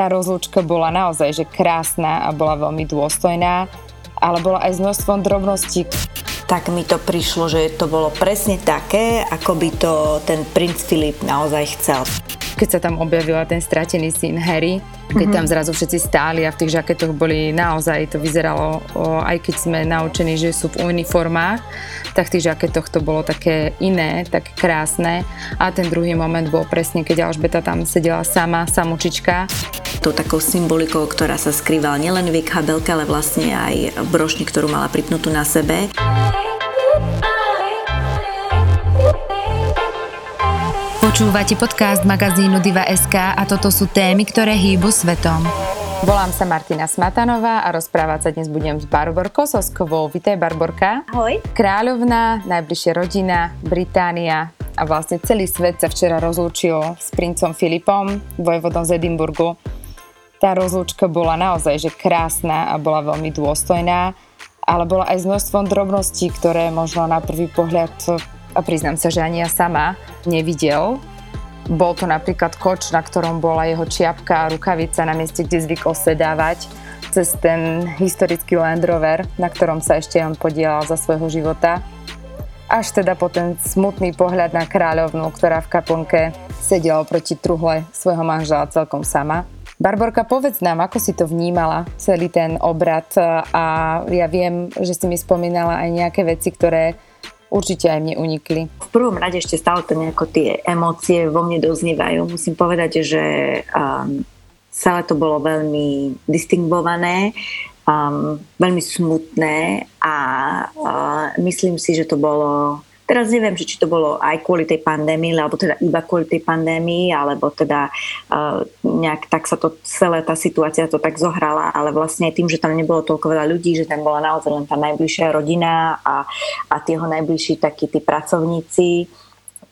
Tá rozlúčka bola naozaj že krásna a bola veľmi dôstojná, ale bola aj s množstvom drobností. Tak mi to prišlo, že to bolo presne také, ako by to ten princ Filip naozaj chcel. Keď sa tam objavila ten stratený syn Harry, keď mm-hmm. tam zrazu všetci stáli a v tých žaketoch boli naozaj, to vyzeralo, o, aj keď sme naučení, že sú v uniformách, tak v tých žaketoch to bolo také iné, také krásne. A ten druhý moment bol presne, keď Alžbeta tam sedela sama, samučička. Tou takou symbolikou, ktorá sa skrývala nielen v kabelke, ale vlastne aj brošni, ktorú mala pripnutú na sebe. Počúvate podcast magazínu Diva.sk a toto sú témy, ktoré hýbu svetom. Volám sa Martina Smatanová a rozprávať sa dnes budem s Barborkou Soskovou. Vítaj Barborka. Ahoj. Kráľovná, najbližšia rodina, Británia a vlastne celý svet sa včera rozlúčil s princom Filipom, vojvodom z Edimburgu. Tá rozlúčka bola naozaj že krásna a bola veľmi dôstojná, ale bola aj s množstvom drobností, ktoré možno na prvý pohľad a priznám sa, že ani ja sama nevidel. Bol to napríklad koč, na ktorom bola jeho čiapka a rukavica na mieste, kde zvykol sedávať cez ten historický Land Rover, na ktorom sa ešte on podielal za svojho života. Až teda po ten smutný pohľad na kráľovnú, ktorá v kaplnke sedela proti truhle svojho manžela celkom sama. Barborka, povedz nám, ako si to vnímala, celý ten obrad a ja viem, že si mi spomínala aj nejaké veci, ktoré určite aj mne unikli. V prvom rade ešte stále to nejako tie emócie vo mne doznievajú. Musím povedať, že um, celé to bolo veľmi distingované, um, veľmi smutné a uh, myslím si, že to bolo Teraz neviem, či to bolo aj kvôli tej pandémii, alebo teda iba kvôli tej pandémii, alebo teda uh, nejak tak sa to celé tá situácia to tak zohrala, ale vlastne tým, že tam nebolo toľko veľa ľudí, že tam bola naozaj len tá najbližšia rodina a, a jeho najbližší takí tí pracovníci,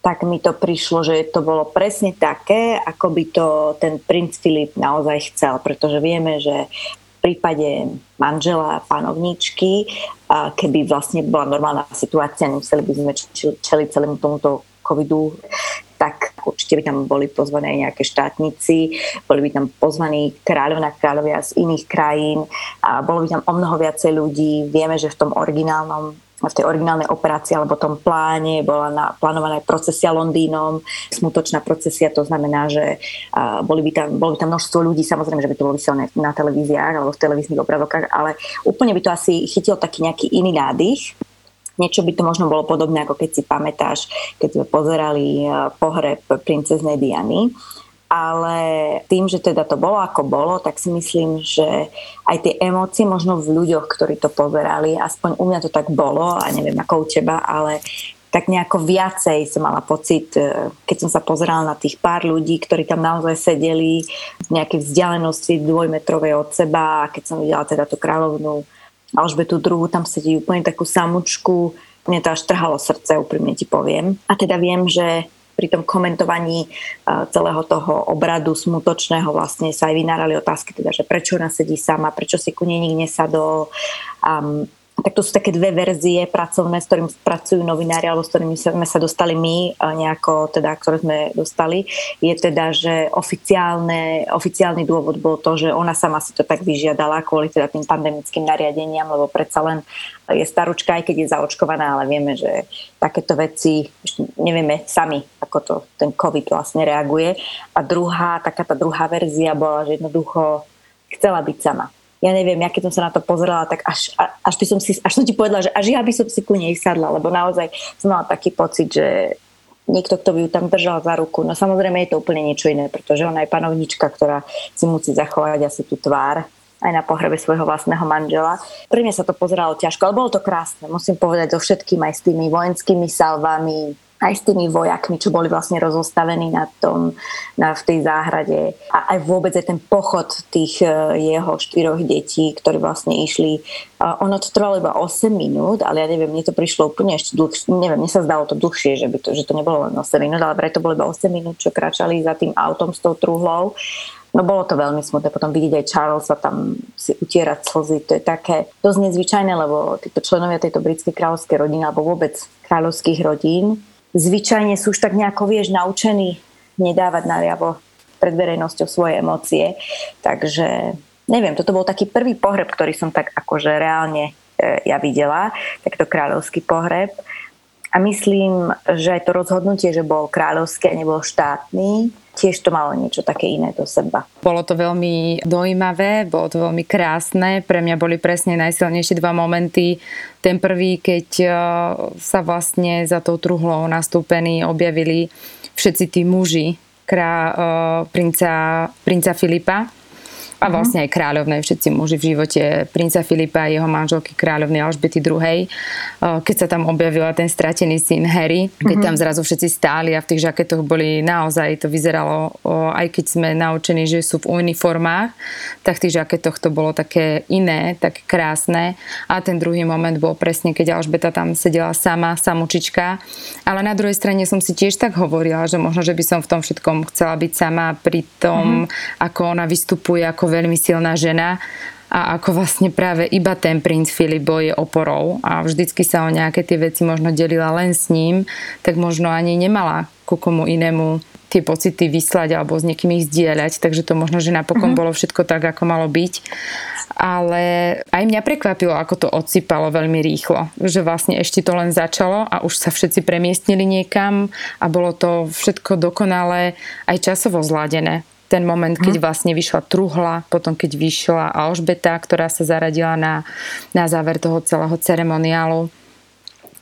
tak mi to prišlo, že to bolo presne také, ako by to ten princ Filip naozaj chcel, pretože vieme, že prípade manžela a panovničky, keby vlastne bola normálna situácia, nemuseli by sme čeliť celému tomuto covidu, tak určite by tam boli pozvané nejaké štátnici, boli by tam pozvaní kráľovna kráľovia z iných krajín a bolo by tam o mnoho viacej ľudí. Vieme, že v tom originálnom v tej originálnej operácii alebo tom pláne bola na, plánovaná procesia Londýnom, smutočná procesia, to znamená, že boli by tam, bolo by tam množstvo ľudí, samozrejme, že by to bolo vysielané na televíziách alebo v televíznych obrazovkách, ale úplne by to asi chytil taký nejaký iný nádych. Niečo by to možno bolo podobné, ako keď si pamätáš, keď sme pozerali pohreb princeznej Diany. Ale tým, že teda to bolo ako bolo, tak si myslím, že aj tie emócie možno v ľuďoch, ktorí to pozerali, aspoň u mňa to tak bolo, a neviem ako u teba, ale tak nejako viacej som mala pocit, e, keď som sa pozerala na tých pár ľudí, ktorí tam naozaj sedeli v nejakej vzdialenosti dvojmetrovej od seba a keď som videla teda tú kráľovnú Alžbetu druhú, tam sedí úplne takú samučku, mne to až trhalo srdce, úprimne ti poviem. A teda viem, že pri tom komentovaní celého toho obradu smutočného vlastne sa aj vynárali otázky, teda, že prečo ona sedí sama, prečo si ku nej nik nesadol. Um, tak to sú také dve verzie pracovné, s ktorými pracujú novinári alebo s ktorými sme sa dostali my, nejako, teda, ktoré sme dostali, je teda, že oficiálne, oficiálny dôvod bol to, že ona sama si to tak vyžiadala kvôli teda tým pandemickým nariadeniam, lebo predsa len je staručka, aj keď je zaočkovaná, ale vieme, že takéto veci nevieme sami, ako to ten COVID vlastne reaguje. A druhá, taká tá druhá verzia bola, že jednoducho chcela byť sama ja neviem, ja keď som sa na to pozerala, tak až, až, by som si, až som ti povedala, že až ja by som si ku nej sadla, lebo naozaj som mala taký pocit, že niekto, kto by ju tam držal za ruku. No samozrejme je to úplne niečo iné, pretože ona je panovnička, ktorá si musí zachovať asi tú tvár aj na pohrebe svojho vlastného manžela. Pre mňa sa to pozeralo ťažko, ale bolo to krásne, musím povedať, so všetkým aj s tými vojenskými salvami, aj s tými vojakmi, čo boli vlastne rozostavení na tom, na, v tej záhrade a aj vôbec aj ten pochod tých e, jeho štyroch detí, ktorí vlastne išli. Ono to trvalo iba 8 minút, ale ja neviem, mne to prišlo úplne ešte dlhšie, neviem, mne sa zdalo to dlhšie, že, by to, že to nebolo len 8 minút, ale preto bolo iba 8 minút, čo kráčali za tým autom s tou truhlou. No bolo to veľmi smutné, potom vidieť aj Charlesa tam si utierať slzy, to je také dosť nezvyčajné, lebo títo členovia tejto britskej kráľovskej rodiny alebo vôbec kráľovských rodín zvyčajne sú už tak nejako, vieš, naučení nedávať najavo pred verejnosťou svoje emócie. Takže neviem, toto bol taký prvý pohreb, ktorý som tak akože reálne e, ja videla, takto kráľovský pohreb. A myslím, že aj to rozhodnutie, že bol kráľovský a nebol štátny, tiež to malo niečo také iné do seba. Bolo to veľmi dojímavé, bolo to veľmi krásne. Pre mňa boli presne najsilnejšie dva momenty. Ten prvý, keď e, sa vlastne za tou truhlou nastúpení objavili všetci tí muži uh, princa, princa Filipa a mhm. vlastne aj kráľovné, všetci muži v živote princa Filipa a jeho manželky kráľovnej Alžbety II. Keď sa tam objavila ten stratený syn Harry, keď mm-hmm. tam zrazu všetci stáli a v tých žaketoch boli naozaj, to vyzeralo, aj keď sme naučení, že sú v uniformách, tak v tých žaketoch to bolo také iné, také krásne. A ten druhý moment bol presne, keď Alžbeta tam sedela sama, samučička. Ale na druhej strane som si tiež tak hovorila, že možno, že by som v tom všetkom chcela byť sama pri tom, mm-hmm. ako ona vystupuje ako veľmi silná žena a ako vlastne práve iba ten princ Filipo je oporou a vždycky sa o nejaké tie veci možno delila len s ním, tak možno ani nemala ku komu inému tie pocity vyslať alebo s niekým ich zdieľať, takže to možno, že napokon uh-huh. bolo všetko tak, ako malo byť. Ale aj mňa prekvapilo, ako to odsypalo veľmi rýchlo, že vlastne ešte to len začalo a už sa všetci premiestnili niekam a bolo to všetko dokonale aj časovo zladené ten moment, keď mhm. vlastne vyšla truhla, potom keď vyšla Alžbeta, ktorá sa zaradila na, na záver toho celého ceremoniálu.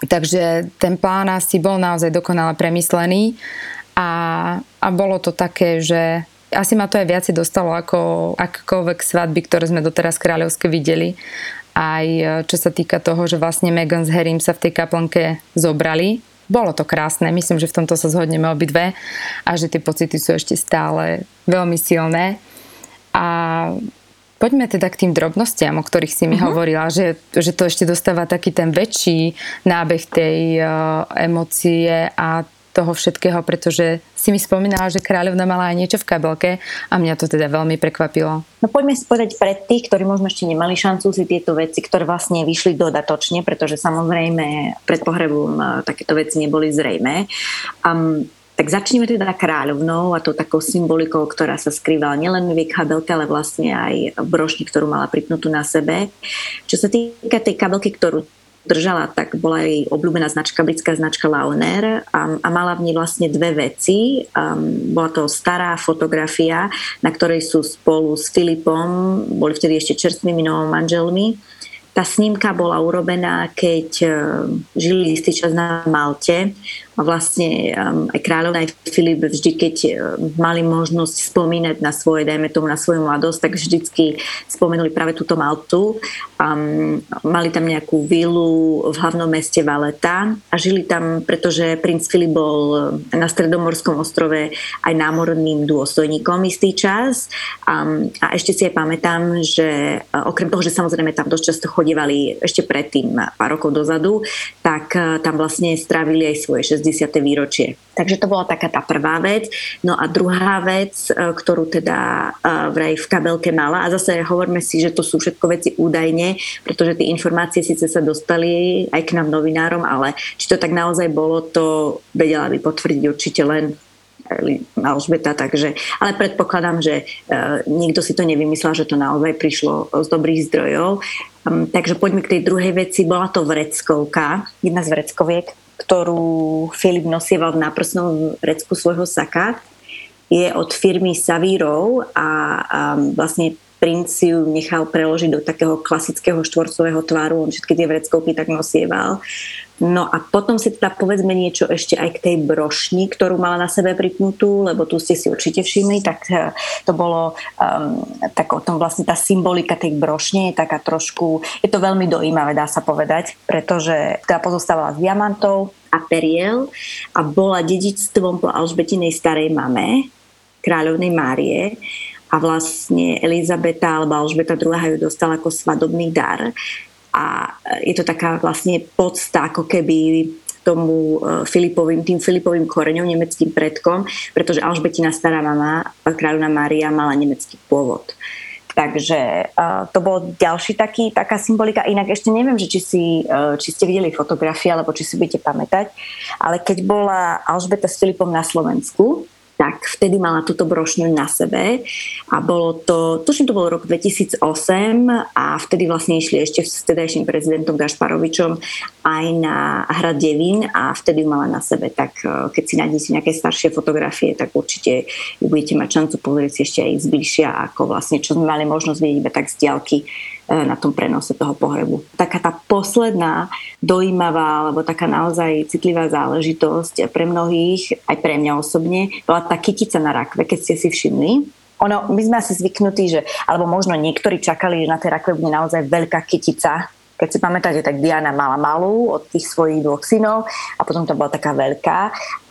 Takže ten plán asi bol naozaj dokonale premyslený a, a bolo to také, že asi ma to aj viacej dostalo ako akékoľvek svadby, ktoré sme doteraz kráľovské videli. Aj čo sa týka toho, že vlastne Megan s Harrym sa v tej kaplnke zobrali bolo to krásne, myslím, že v tomto sa zhodneme obidve a že tie pocity sú ešte stále veľmi silné. A poďme teda k tým drobnostiam, o ktorých si mi uh-huh. hovorila, že, že to ešte dostáva taký ten väčší nábeh tej uh, emócie a toho všetkého, pretože si mi spomínala, že kráľovna mala aj niečo v kabelke a mňa to teda veľmi prekvapilo. No poďme si povedať pre tých, ktorí možno ešte nemali šancu si tieto veci, ktoré vlastne vyšli dodatočne, pretože samozrejme pred pohrebom e, takéto veci neboli zrejme. Um, tak začneme teda kráľovnou a to takou symbolikou, ktorá sa skrývala nielen v jej kabelke, ale vlastne aj v brošni, ktorú mala pripnutú na sebe. Čo sa týka tej kabelky, ktorú držala, tak bola jej obľúbená značka, britská značka Launer a, a mala v nej vlastne dve veci. Um, bola to stará fotografia, na ktorej sú spolu s Filipom, boli vtedy ešte čerstvými novom manželmi. Tá snímka bola urobená, keď uh, žili istý čas na Malte vlastne um, aj kráľovna, aj Filip vždy, keď um, mali možnosť spomínať na svoje, dajme tomu na svoju mladosť, tak vždycky spomenuli práve túto Maltu. Um, mali tam nejakú vilu v hlavnom meste Valeta a žili tam, pretože princ Filip bol um, na Stredomorskom ostrove aj námorným dôstojníkom istý čas. Um, a ešte si aj pamätám, že uh, okrem toho, že samozrejme tam dosť často chodívali ešte predtým, pár rokov dozadu, tak uh, tam vlastne strávili aj svoje 60 60. výročie. Takže to bola taká tá prvá vec. No a druhá vec, e, ktorú teda e, vraj v kabelke mala, a zase hovoríme si, že to sú všetko veci údajne, pretože tie informácie síce sa dostali aj k nám novinárom, ale či to tak naozaj bolo, to vedela by potvrdiť určite len Alžbeta, takže, ale predpokladám, že uh, nikto si to nevymyslel, že to naozaj prišlo z dobrých zdrojov. Um, takže poďme k tej druhej veci. Bola to vreckovka, jedna z vreckoviek, ktorú Filip nosieval v náprsnom vrecku svojho saka, je od firmy Savírov a, a vlastne princ ju nechal preložiť do takého klasického štvorcového tvaru, on všetky tie vreckovky tak nosieval. No a potom si teda povedzme niečo ešte aj k tej brošni, ktorú mala na sebe pripnutú, lebo tu ste si určite všimli, tak eh, to bolo um, tak o tom vlastne tá symbolika tej brošne je taká trošku, je to veľmi dojímavé, dá sa povedať, pretože teda pozostávala z diamantov a periel a bola dedičstvom po Alžbetinej starej mame, kráľovnej Márie. A vlastne Elizabeta alebo Alžbeta II ju dostala ako svadobný dar a je to taká vlastne podsta ako keby tomu e, Filipovým, tým Filipovým koreňom, nemeckým predkom, pretože Alžbetina stará mama, kráľovna Mária, mala nemecký pôvod. Takže uh, to bol ďalší taký, taká symbolika. Inak ešte neviem, že či, si, uh, či ste videli fotografie, alebo či si budete pamätať, ale keď bola Alžbeta s Filipom na Slovensku, tak vtedy mala túto brošňu na sebe a bolo to, tuším to bol rok 2008 a vtedy vlastne išli ešte s vtedajším prezidentom Gašparovičom aj na hrad Devín a vtedy ju mala na sebe, tak e, keď si nájdete nejaké staršie fotografie, tak určite budete mať šancu pozrieť si ešte aj zbližšia, ako vlastne čo sme mali možnosť vidieť iba tak z diaľky na tom prenose toho pohrebu. Taká tá posledná dojímavá alebo taká naozaj citlivá záležitosť pre mnohých, aj pre mňa osobne, bola tá kytica na rakve, keď ste si všimli. Ono, my sme asi zvyknutí, že, alebo možno niektorí čakali, že na tej rakve bude naozaj veľká kytica, keď si pamätáte, tak Diana mala malú od tých svojich dvoch synov a potom to bola taká veľká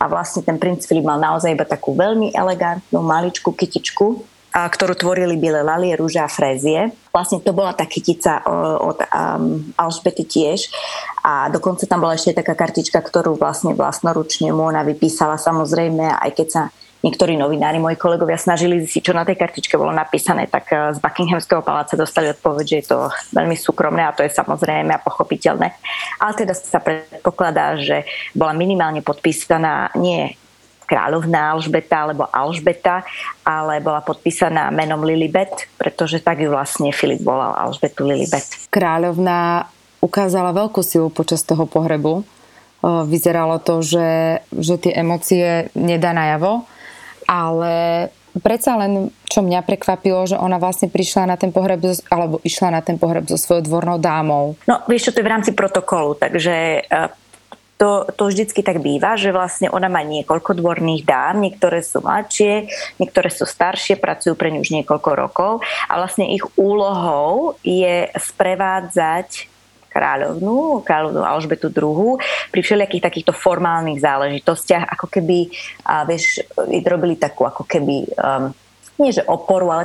a vlastne ten princ Filip mal naozaj iba takú veľmi elegantnú maličkú kytičku, ktorú tvorili biele lalie, rúže a frézie. Vlastne to bola tá kytica od um, Alžbety tiež a dokonca tam bola ešte taká kartička, ktorú vlastne vlastnoručne mu ona vypísala samozrejme, aj keď sa niektorí novinári, moji kolegovia snažili si, čo na tej kartičke bolo napísané, tak z Buckinghamského paláca dostali odpoveď, že je to veľmi súkromné a to je samozrejme a pochopiteľné. Ale teda sa predpokladá, že bola minimálne podpísaná nie kráľovná Alžbeta alebo Alžbeta, ale bola podpísaná menom Lilibet, pretože tak ju vlastne Filip volal Alžbetu Lilibet. Kráľovná ukázala veľkú silu počas toho pohrebu. Vyzeralo to, že, že tie emócie nedá najavo, ale predsa len, čo mňa prekvapilo, že ona vlastne prišla na ten pohreb, alebo išla na ten pohreb so svojou dvornou dámou. No, vieš čo, to je v rámci protokolu, takže to, to vždycky tak býva, že vlastne ona má niekoľko dvorných dám, niektoré sú mladšie, niektoré sú staršie, pracujú pre ňu už niekoľko rokov a vlastne ich úlohou je sprevádzať kráľovnú, kráľovnú Alžbetu II pri všelijakých takýchto formálnych záležitostiach, ako keby, a vieš, robili takú ako keby um, nie že oporu, ale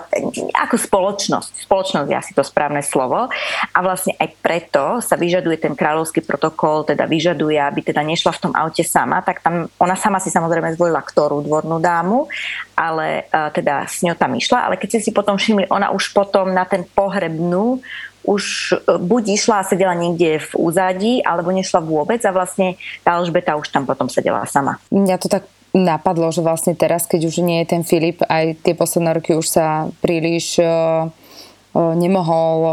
ako spoločnosť. Spoločnosť je asi to správne slovo. A vlastne aj preto sa vyžaduje ten kráľovský protokol, teda vyžaduje, aby teda nešla v tom aute sama, tak tam ona sama si samozrejme zvolila ktorú dvornú dámu, ale uh, teda s ňou tam išla, ale keď ste si potom všimli, ona už potom na ten pohrebnú už e, buď išla a sedela niekde v úzadí, alebo nešla vôbec a vlastne tá Alžbeta už tam potom sedela sama. Mňa to tak napadlo, že vlastne teraz, keď už nie je ten Filip, aj tie posledné roky už sa príliš e, e, nemohol e,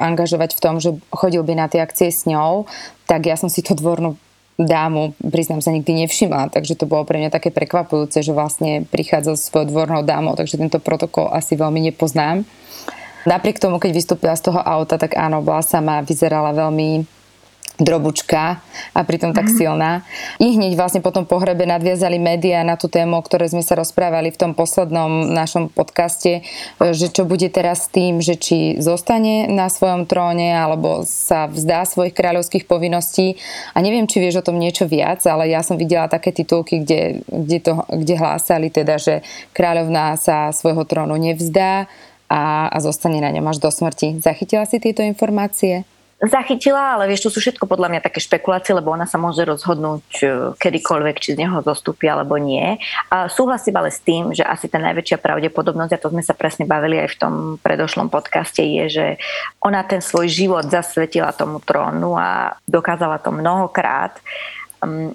angažovať v tom, že chodil by na tie akcie s ňou, tak ja som si to dvornú dámu, priznám sa, nikdy nevšimla, takže to bolo pre mňa také prekvapujúce, že vlastne prichádza s svojou dvornou dámou, takže tento protokol asi veľmi nepoznám. Napriek tomu, keď vystúpila z toho auta, tak áno, bola sama, vyzerala veľmi drobučka a pritom tak mhm. silná. I hneď vlastne po tom pohrebe nadviazali médiá na tú tému, o ktorej sme sa rozprávali v tom poslednom našom podcaste, že čo bude teraz s tým, že či zostane na svojom tróne alebo sa vzdá svojich kráľovských povinností. A neviem, či vieš o tom niečo viac, ale ja som videla také titulky, kde, kde, to, kde hlásali teda, že kráľovná sa svojho trónu nevzdá a, a zostane na ňom až do smrti. Zachytila si tieto informácie? Zachytila, ale vieš, to sú všetko podľa mňa také špekulácie, lebo ona sa môže rozhodnúť e, kedykoľvek, či z neho zostúpi alebo nie. A súhlasím ale s tým, že asi tá najväčšia pravdepodobnosť, a to sme sa presne bavili aj v tom predošlom podcaste, je, že ona ten svoj život zasvetila tomu trónu a dokázala to mnohokrát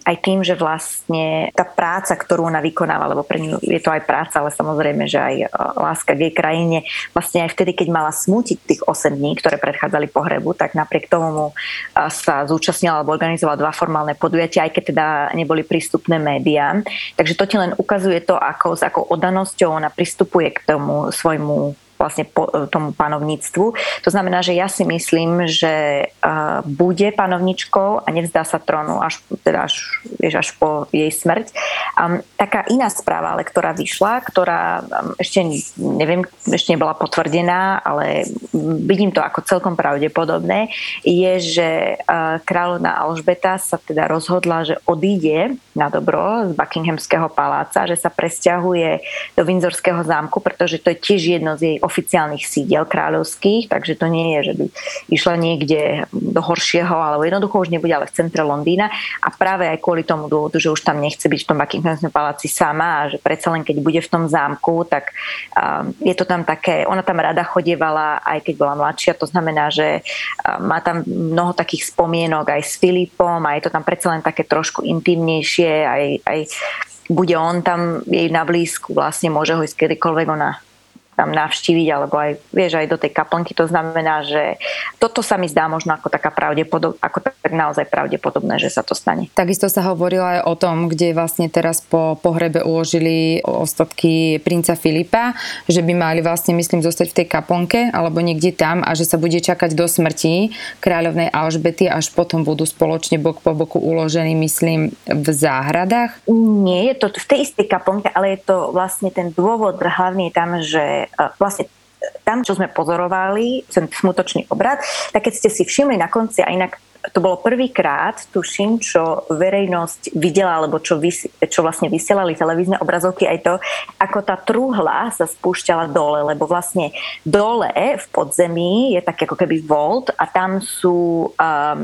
aj tým, že vlastne tá práca, ktorú ona vykonáva, lebo pre ňu je to aj práca, ale samozrejme, že aj uh, láska k jej krajine, vlastne aj vtedy, keď mala smútiť tých 8 dní, ktoré predchádzali pohrebu, tak napriek tomu mu uh, sa zúčastnila alebo organizovala dva formálne podujatia, aj keď teda neboli prístupné médiám. Takže to ti len ukazuje to, ako s akou odanosťou ona pristupuje k tomu svojmu vlastne po, e, tomu panovníctvu. To znamená, že ja si myslím, že uh, bude panovničkou a nevzdá sa trónu až, teda až, vieš, až po jej smrť. Um, taká iná správa, ale ktorá vyšla, ktorá um, ešte neviem, ešte nebola potvrdená, ale vidím to ako celkom pravdepodobné, je, že uh, kráľovná Alžbeta sa teda rozhodla, že odíde na dobro z Buckinghamského paláca, že sa presťahuje do Windsorského zámku, pretože to je tiež jedno z jej oficiálnych sídel kráľovských, takže to nie je, že by išla niekde do horšieho, alebo jednoducho už nebude ale v centre Londýna. A práve aj kvôli tomu dôvodu, že už tam nechce byť v tom Buckinghamskom paláci sama a že predsa len keď bude v tom zámku, tak um, je to tam také, ona tam rada chodievala aj keď bola mladšia, to znamená, že um, má tam mnoho takých spomienok aj s Filipom a je to tam predsa len také trošku intimnejšie, aj, aj bude on tam jej na blízku, vlastne môže ho ísť kedykoľvek ona tam navštíviť, alebo aj, vieš, aj do tej kaplnky. To znamená, že toto sa mi zdá možno ako taká pravdepodob, ako tak naozaj pravdepodobné, že sa to stane. Takisto sa hovorilo aj o tom, kde vlastne teraz po pohrebe uložili ostatky princa Filipa, že by mali vlastne, myslím, zostať v tej kaplnke alebo niekde tam a že sa bude čakať do smrti kráľovnej Alžbety, až potom budú spoločne bok po boku uložení, myslím, v záhradách. Nie, je to v tej istej kaplnke, ale je to vlastne ten dôvod hlavne tam, že vlastne tam, čo sme pozorovali, ten smutočný obrad, tak keď ste si všimli na konci, a inak to bolo prvýkrát, tuším, čo verejnosť videla, alebo čo, vys- čo vlastne vysielali televízne obrazovky, aj to, ako tá truhla sa spúšťala dole, lebo vlastne dole v podzemí je tak ako keby volt a tam sú um,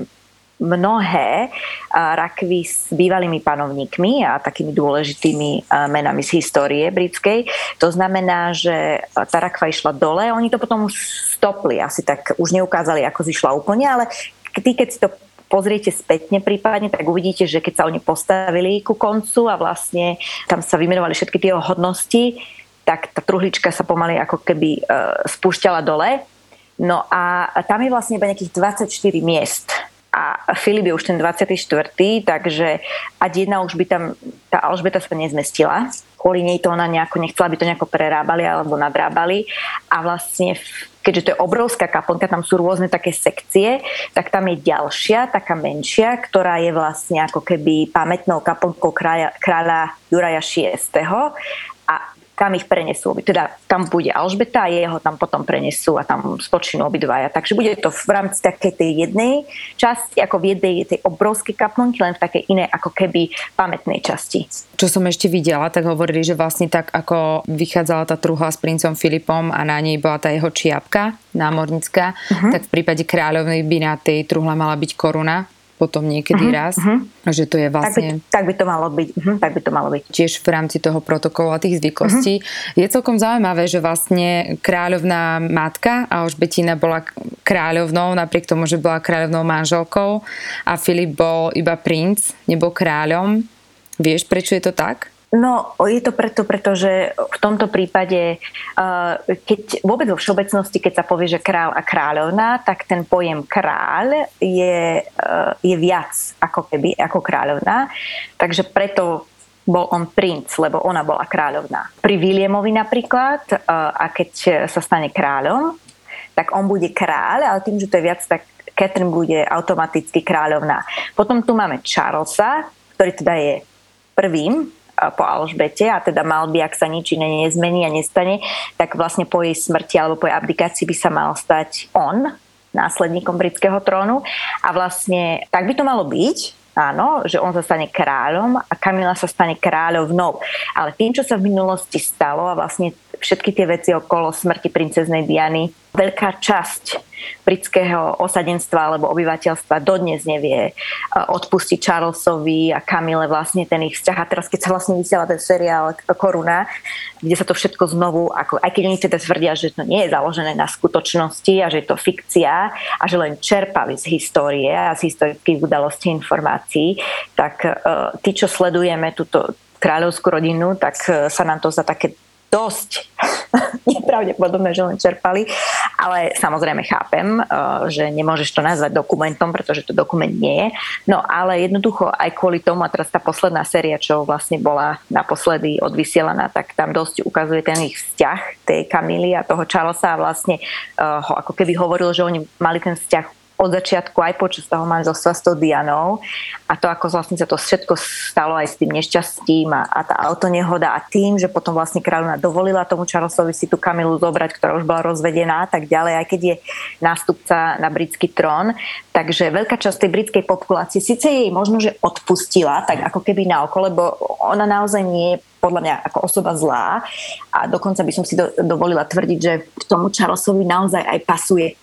mnohé rakvy s bývalými panovníkmi a takými dôležitými menami z histórie britskej. To znamená, že tá rakva išla dole, oni to potom už stopli, asi tak už neukázali, ako zišla úplne, ale ty, keď si to pozriete spätne prípadne, tak uvidíte, že keď sa oni postavili ku koncu a vlastne tam sa vymenovali všetky tie hodnosti, tak tá truhlička sa pomaly ako keby e, spúšťala dole. No a tam je vlastne iba nejakých 24 miest a Filip je už ten 24. takže jedna už by tam, tá Alžbeta sa nezmestila, kvôli nej to ona nejako nechcela, aby to nejako prerábali alebo nadrábali a vlastne keďže to je obrovská kaplnka, tam sú rôzne také sekcie, tak tam je ďalšia, taká menšia, ktorá je vlastne ako keby pamätnou kaplnkou kráľa, kráľa Juraja VI kam ich prenesú. Teda tam bude Alžbeta a jeho tam potom prenesú a tam spočinú obidvaja. Takže bude to v rámci takej tej jednej časti, ako v jednej tej obrovskej kaplnky, len v takej inej ako keby pamätnej časti. Čo som ešte videla, tak hovorili, že vlastne tak ako vychádzala tá truhla s princom Filipom a na nej bola tá jeho čiapka námornická, uh-huh. tak v prípade kráľovnej by na tej truhle mala byť koruna potom niekedy uh-huh, raz, uh-huh. že to je vlastne... Tak by, tak by to malo byť. Uh-huh, tak by to malo byť. Tiež v rámci toho protokolu a tých zvyklostí. Uh-huh. Je celkom zaujímavé, že vlastne kráľovná matka a už Betina bola kráľovnou, napriek tomu, že bola kráľovnou manželkou a Filip bol iba princ, nebol kráľom. Vieš, prečo je to tak? No, je to preto, pretože v tomto prípade, uh, keď vôbec vo všeobecnosti, keď sa povie, že kráľ a kráľovná, tak ten pojem kráľ je, uh, je viac ako keby, ako kráľovná. Takže preto bol on princ, lebo ona bola kráľovná. Pri Williamovi napríklad, uh, a keď sa stane kráľom, tak on bude kráľ, ale tým, že to je viac, tak Catherine bude automaticky kráľovná. Potom tu máme Charlesa, ktorý teda je prvým po Alžbete a teda mal by, ak sa nič iné nezmení a nestane, tak vlastne po jej smrti alebo po jej abdikácii by sa mal stať on, následníkom britského trónu a vlastne tak by to malo byť, áno, že on sa stane kráľom a Kamila sa stane kráľovnou. Ale tým, čo sa v minulosti stalo a vlastne všetky tie veci okolo smrti princeznej Diany, veľká časť britského osadenstva alebo obyvateľstva dodnes nevie e, odpustiť Charlesovi a Kamile vlastne ten ich vzťah. A teraz, keď sa vlastne vysiela ten seriál Koruna, kde sa to všetko znovu, ako, aj keď oni teda tvrdia, že to nie je založené na skutočnosti a že je to fikcia a že len čerpali z histórie a z historických udalostí informácií, tak uh, tí, čo sledujeme túto kráľovskú rodinu, tak uh, sa nám to za také dosť nepravdepodobné, že len čerpali, ale samozrejme chápem, eh, že nemôžeš to nazvať dokumentom, pretože to dokument nie je. No ale jednoducho aj kvôli tomu, a teraz tá posledná séria, čo vlastne bola naposledy odvysielaná, tak tam dosť ukazuje ten ich vzťah tej Kamily a toho Charlesa a vlastne uh, ho ako keby hovoril, že oni mali ten vzťah od začiatku aj počas toho manželstva s tou Dianou a to, ako vlastne sa to všetko stalo aj s tým nešťastím a, a tá autonehoda a tým, že potom vlastne kráľovna dovolila tomu Charlesovi si tú Kamilu zobrať, ktorá už bola rozvedená a tak ďalej, aj keď je nástupca na britský trón. Takže veľká časť tej britskej populácie síce jej možno, že odpustila, tak ako keby na oko, lebo ona naozaj nie je podľa mňa ako osoba zlá a dokonca by som si do, dovolila tvrdiť, že k tomu Charlesovi naozaj aj pasuje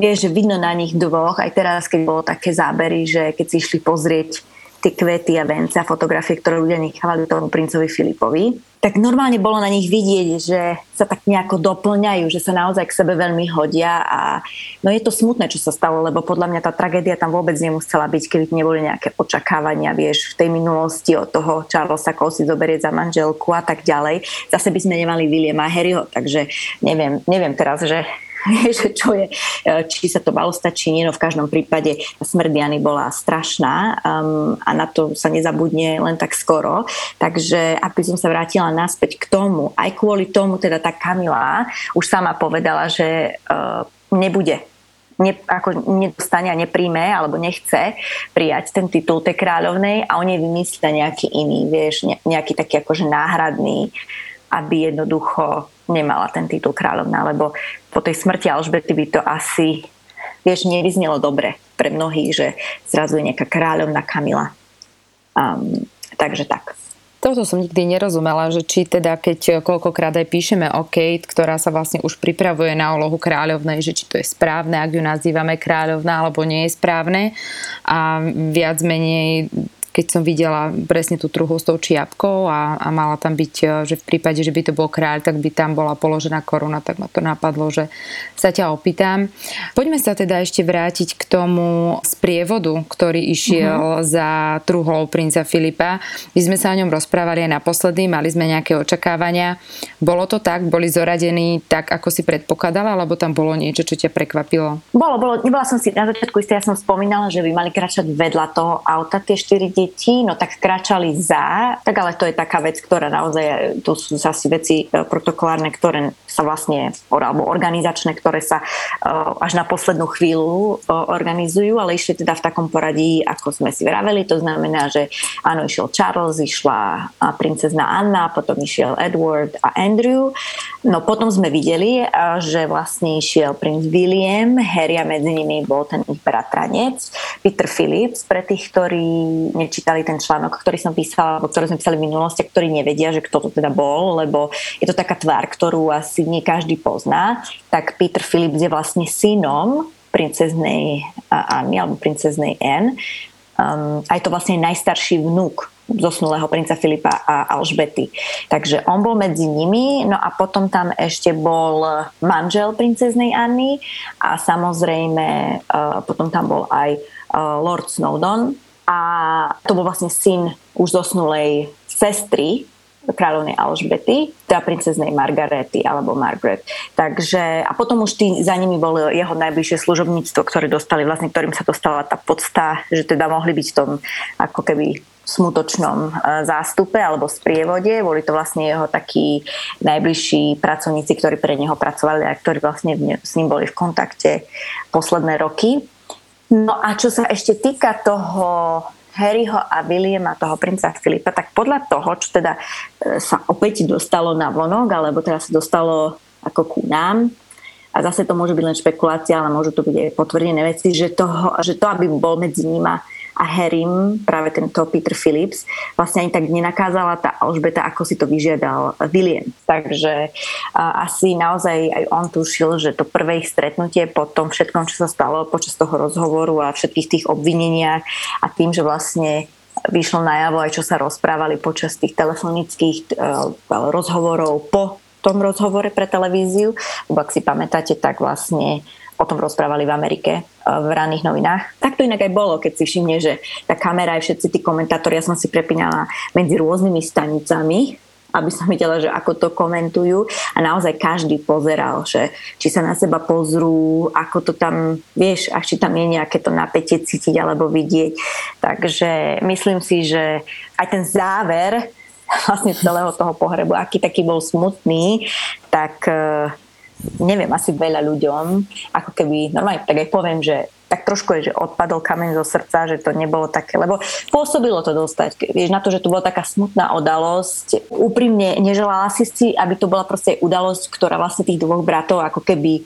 vieš, vidno na nich dvoch, aj teraz, keď bolo také zábery, že keď si išli pozrieť tie kvety a vence a fotografie, ktoré ľudia nechávali tomu princovi Filipovi, tak normálne bolo na nich vidieť, že sa tak nejako doplňajú, že sa naozaj k sebe veľmi hodia a no je to smutné, čo sa stalo, lebo podľa mňa tá tragédia tam vôbec nemusela byť, keby neboli nejaké očakávania, vieš, v tej minulosti od toho Charlesa, koho si zoberie za manželku a tak ďalej. Zase by sme nemali Williama Harryho, takže neviem, neviem teraz, že že čo je, e, či sa to malo stať, či nie, no v každom prípade smrť Diany bola strašná um, a na to sa nezabudne len tak skoro. Takže aby som sa vrátila naspäť k tomu, aj kvôli tomu teda tá Kamila už sama povedala, že uh, nebude ne, ako nedostane a nepríjme alebo nechce prijať ten titul tej kráľovnej a oni vymyslia nejaký iný, vieš, nejaký taký akože náhradný, aby jednoducho nemala ten titul kráľovná, lebo po tej smrti Alžbety by to asi, vieš, nevyznelo dobre pre mnohých, že zrazu je nejaká kráľovná Kamila. Um, takže tak. Toto som nikdy nerozumela, že či teda keď koľkokrát aj píšeme o Kate, ktorá sa vlastne už pripravuje na úlohu kráľovnej, že či to je správne, ak ju nazývame kráľovná, alebo nie je správne. A viac menej keď som videla presne tú truhu s tou čiapkou a, a mala tam byť, e, že v prípade, že by to bol kráľ, tak by tam bola položená koruna, tak ma to napadlo, že sa ťa opýtam. Poďme sa teda ešte vrátiť k tomu sprievodu, ktorý išiel uh-huh. za truhlou princa Filipa. My sme sa o ňom rozprávali aj naposledy, mali sme nejaké očakávania. Bolo to tak? Boli zoradení tak, ako si predpokladala, alebo tam bolo niečo, čo ťa prekvapilo? Bolo, bolo. Nebola som si na začiatku istá, ja som spomínala, že by mali kráčať vedľa toho auta tie štyri detí, no tak kračali za, tak ale to je taká vec, ktorá naozaj, to sú asi veci e, protokolárne, ktoré vlastne, alebo organizačné, ktoré sa e, až na poslednú chvíľu e, organizujú, ale išli teda v takom poradí, ako sme si vraveli, to znamená, že áno, išiel Charles, išla princezna Anna, potom išiel Edward a Andrew, no potom sme videli, že vlastne išiel princ William, Harry a medzi nimi bol ten ich bratranec, Peter Phillips, pre tých, ktorí nečítali ten článok, ktorý som písala, alebo ktorý sme písali v minulosti, ktorí nevedia, že kto to teda bol, lebo je to taká tvár, ktorú asi nie každý pozná, tak Peter Phillips je vlastne synom princeznej Anny alebo princeznej Anne. Um, aj to vlastne najstarší vnúk zosnulého princa Filipa a Alžbety. Takže on bol medzi nimi, no a potom tam ešte bol manžel princeznej Anny a samozrejme uh, potom tam bol aj uh, Lord Snowdon, a to bol vlastne syn už zosnulej sestry kráľovnej Alžbety, teda princeznej Margarety alebo Margaret. Takže, a potom už tý, za nimi bolo jeho najbližšie služobníctvo, ktoré dostali, vlastne ktorým sa dostala tá podsta, že teda mohli byť v tom ako keby smutočnom e, zástupe alebo sprievode. Boli to vlastne jeho takí najbližší pracovníci, ktorí pre neho pracovali a ktorí vlastne s ním boli v kontakte posledné roky. No a čo sa ešte týka toho Harryho a Williama, toho princa Filipa, tak podľa toho, čo teda e, sa opäť dostalo na vonok, alebo teda sa dostalo ako ku nám, a zase to môže byť len špekulácia, ale môžu to byť aj potvrdené veci, že, toho, že to, aby bol medzi nima a Harrym, práve tento Peter Phillips, vlastne ani tak nenakázala tá Alžbeta, ako si to vyžiadal William. Takže a, asi naozaj aj on tušil, že to prvé ich stretnutie po tom všetkom, čo sa stalo počas toho rozhovoru a všetkých tých obvineniach a tým, že vlastne vyšlo najavo aj čo sa rozprávali počas tých telefonických uh, rozhovorov po tom rozhovore pre televíziu, lebo ak si pamätáte, tak vlastne o tom rozprávali v Amerike eh, v ranných novinách. Tak to inak aj bolo, keď si všimne, že tá kamera aj všetci tí komentátori, ja som si prepínala medzi rôznymi stanicami, aby som videla, že ako to komentujú a naozaj každý pozeral, že či sa na seba pozrú, ako to tam, vieš, ak či tam je nejaké to napätie cítiť alebo vidieť. Takže myslím si, že aj ten záver vlastne celého toho pohrebu, aký taký bol smutný, tak eh, neviem, asi veľa ľuďom, ako keby, normálne tak aj poviem, že tak trošku je, že odpadol kameň zo srdca, že to nebolo také, lebo pôsobilo to dostať, vieš, na to, že to bola taká smutná udalosť. Úprimne neželala si si, aby to bola proste udalosť, ktorá vlastne tých dvoch bratov ako keby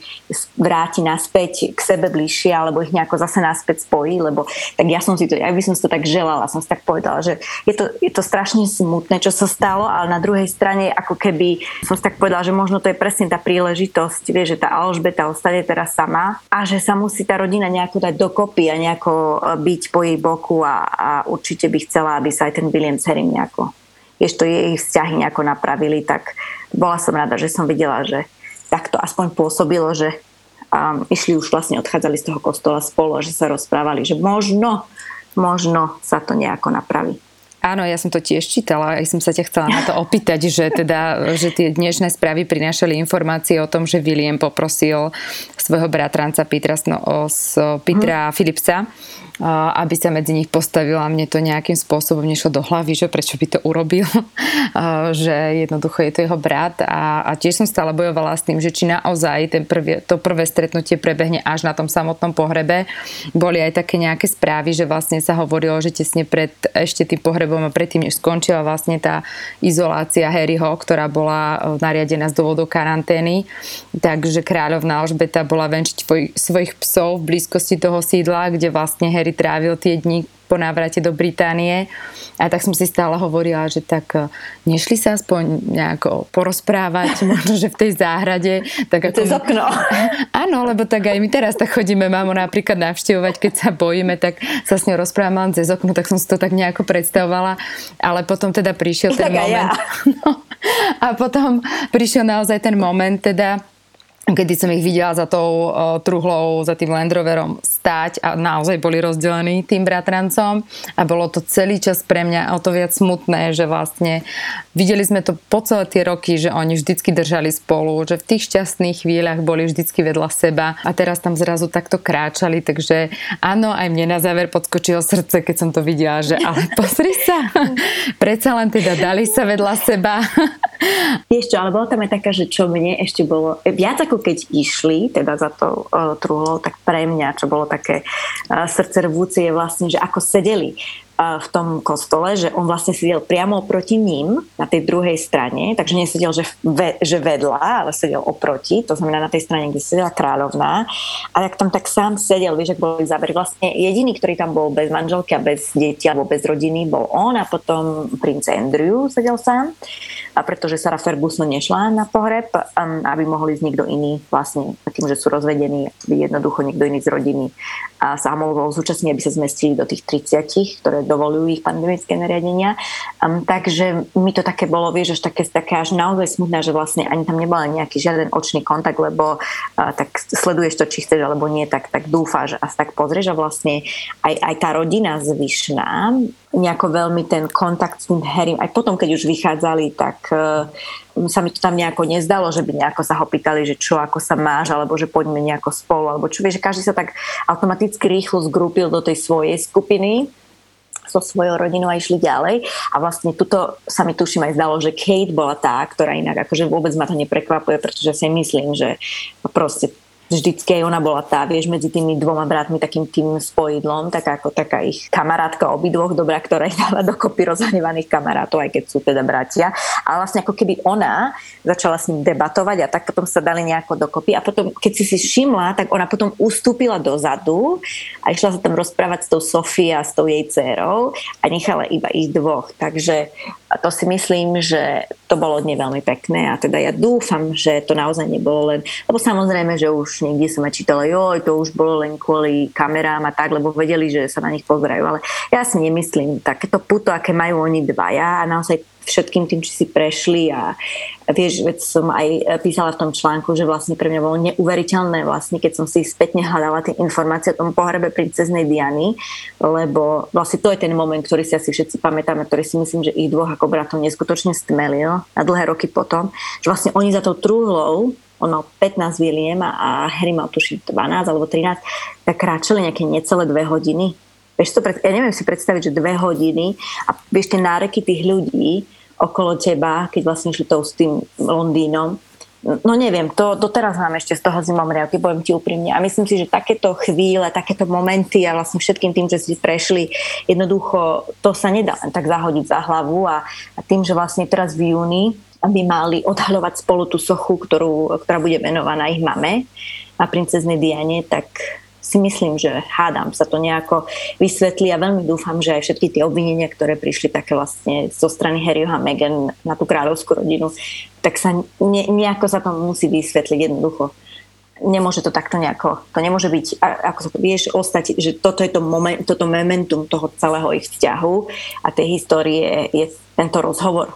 vráti naspäť k sebe bližšie, alebo ich nejako zase naspäť spojí, lebo tak ja som si to, ja by som si to tak želala, som si tak povedala, že je to, je to strašne smutné, čo sa stalo, ale na druhej strane ako keby som si tak povedala, že možno to je presne tá príležitosť, vieš, že tá Alžbeta ostane teraz sama a že sa musí tá rodina nejako nejako dať dokopy a nejako byť po jej boku a, a určite by chcela, aby sa aj ten William s Harrym nejako vieš, to jej vzťahy nejako napravili, tak bola som rada, že som videla, že takto aspoň pôsobilo, že um, išli už vlastne, odchádzali z toho kostola spolu a že sa rozprávali, že možno, možno sa to nejako napraví. Áno, ja som to tiež čítala, aj som sa ťa chcela na to opýtať, že teda, že tie dnešné správy prinášali informácie o tom, že William poprosil svojho bratranca Petra, no, z Petra hmm. Philipsa, aby sa medzi nich postavila. Mne to nejakým spôsobom nešlo do hlavy, že prečo by to urobil, že jednoducho je to jeho brat a, a tiež som stále bojovala s tým, že či naozaj ten prvý, to prvé stretnutie prebehne až na tom samotnom pohrebe. Boli aj také nejaké správy, že vlastne sa hovorilo, že tesne pred ešte tým pohrebom a predtým, než skončila vlastne tá izolácia Harryho, ktorá bola e, nariadená z dôvodu karantény, takže kráľovná Alžbeta bola venčiť svojich psov v blízkosti toho sídla, kde vlastne Harry Harry trávil tie dni po návrate do Británie. A tak som si stále hovorila, že tak e, nešli sa aspoň nejako porozprávať, možno, že v tej záhrade. Tak ako... Je okno. Áno, lebo tak aj my teraz tak chodíme mamu napríklad navštevovať, keď sa bojíme, tak sa s ňou rozprávame len cez okno, tak som si to tak nejako predstavovala. Ale potom teda prišiel ten tak moment. Ja. No, a potom prišiel naozaj ten moment teda, kedy som ich videla za tou uh, truhlou, za tým Land Roverom stáť a naozaj boli rozdelení tým bratrancom a bolo to celý čas pre mňa o to viac smutné, že vlastne videli sme to po celé tie roky, že oni vždycky držali spolu, že v tých šťastných chvíľach boli vždycky vedľa seba a teraz tam zrazu takto kráčali, takže áno, aj mne na záver podskočilo srdce, keď som to videla, že ale pozri sa, predsa len teda dali sa vedľa seba. Vieš čo, ale bolo tam aj taká, že čo mne ešte bolo, viac ako keď išli, teda za to uh, truhlou, tak pre mňa, čo bolo také uh, srdce rvúce, je vlastne, že ako sedeli v tom kostole, že on vlastne sedel priamo oproti ním na tej druhej strane, takže nesedel, že, ve, že vedľa, ale sedel oproti, to znamená na tej strane, kde sedela kráľovná. A jak tam tak sám sedel, vieš, ak boli zábery, vlastne jediný, ktorý tam bol bez manželky a bez detí alebo bez rodiny, bol on a potom princ Andrew sedel sám. A pretože Sarah Ferguson nešla na pohreb, um, aby mohli ísť niekto iný, vlastne tým, že sú rozvedení, jednoducho niekto iný z rodiny a sa mohol zúčastniť, aby sa zmestili do tých 30, ktoré dovolujú ich pandemické nariadenia. Um, takže mi to také bolo, vieš, až také, také až naozaj smutné, že vlastne ani tam nebol nejaký žiaden očný kontakt, lebo uh, tak sleduješ to, či chceš alebo nie, tak, tak dúfaš a tak pozrieš a vlastne aj, aj tá rodina zvyšná nejako veľmi ten kontakt s tým Harrym, aj potom, keď už vychádzali, tak uh, sa mi to tam nejako nezdalo, že by nejako sa ho pýtali, že čo, ako sa máš, alebo že poďme nejako spolu, alebo čo, vieš, každý sa tak automaticky rýchlo zgrupil do tej svojej skupiny so svojou rodinou a išli ďalej. A vlastne tuto sa mi tuším aj zdalo, že Kate bola tá, ktorá inak akože vôbec ma to neprekvapuje, pretože si myslím, že proste vždycky aj ona bola tá, vieš, medzi tými dvoma bratmi takým tým spojidlom, taká ako taká ich kamarátka obidvoch, dobrá, ktorá ich dáva dokopy rozhnevaných kamarátov, aj keď sú teda bratia. A vlastne ako keby ona začala s ním debatovať a tak potom sa dali nejako dokopy. A potom, keď si si všimla, tak ona potom ustúpila dozadu a išla sa tam rozprávať s tou Sofia a s tou jej dcerou a nechala iba ich dvoch. Takže to si myslím, že to bolo od nej veľmi pekné a teda ja dúfam, že to naozaj nebolo len, lebo samozrejme, že už niekde som čítala, joj, to už bolo len kvôli kamerám a tak, lebo vedeli, že sa na nich pozerajú. Ale ja si nemyslím, takéto puto, aké majú oni dvaja a naozaj všetkým tým, či si prešli a, vieš, veď som aj písala v tom článku, že vlastne pre mňa bolo neuveriteľné vlastne, keď som si spätne hľadala tie informácie o tom pohrebe princeznej Diany, lebo vlastne to je ten moment, ktorý si asi všetci pamätáme, ktorý si myslím, že ich dvoch ako bratov neskutočne stmelil na dlhé roky potom, že vlastne oni za tou trúhlou on mal 15 William a Harry mal tušiť 12 alebo 13, tak kráčali nejaké necelé dve hodiny. Vieš to ja neviem si predstaviť, že dve hodiny a vieš tie náreky tých ľudí okolo teba, keď vlastne šli tou s tým Londýnom, no neviem, to doteraz mám ešte z toho zimomriavky, poviem ti úprimne. A myslím si, že takéto chvíle, takéto momenty a vlastne všetkým tým, že si prešli, jednoducho to sa nedá len tak zahodiť za hlavu a, a tým, že vlastne teraz v júni aby mali odhaľovať spolu tú sochu, ktorú, ktorá bude venovaná ich mame a princeznej Diane, tak si myslím, že hádam sa to nejako vysvetlí a veľmi dúfam, že aj všetky tie obvinenia, ktoré prišli také vlastne zo strany Harryho a Meghan na tú kráľovskú rodinu, tak sa ne, nejako sa to musí vysvetliť jednoducho nemôže to takto nejako, to nemôže byť, ako sa to vieš, ostať, že toto je to moment, toto momentum toho celého ich vzťahu a tej histórie je tento rozhovor.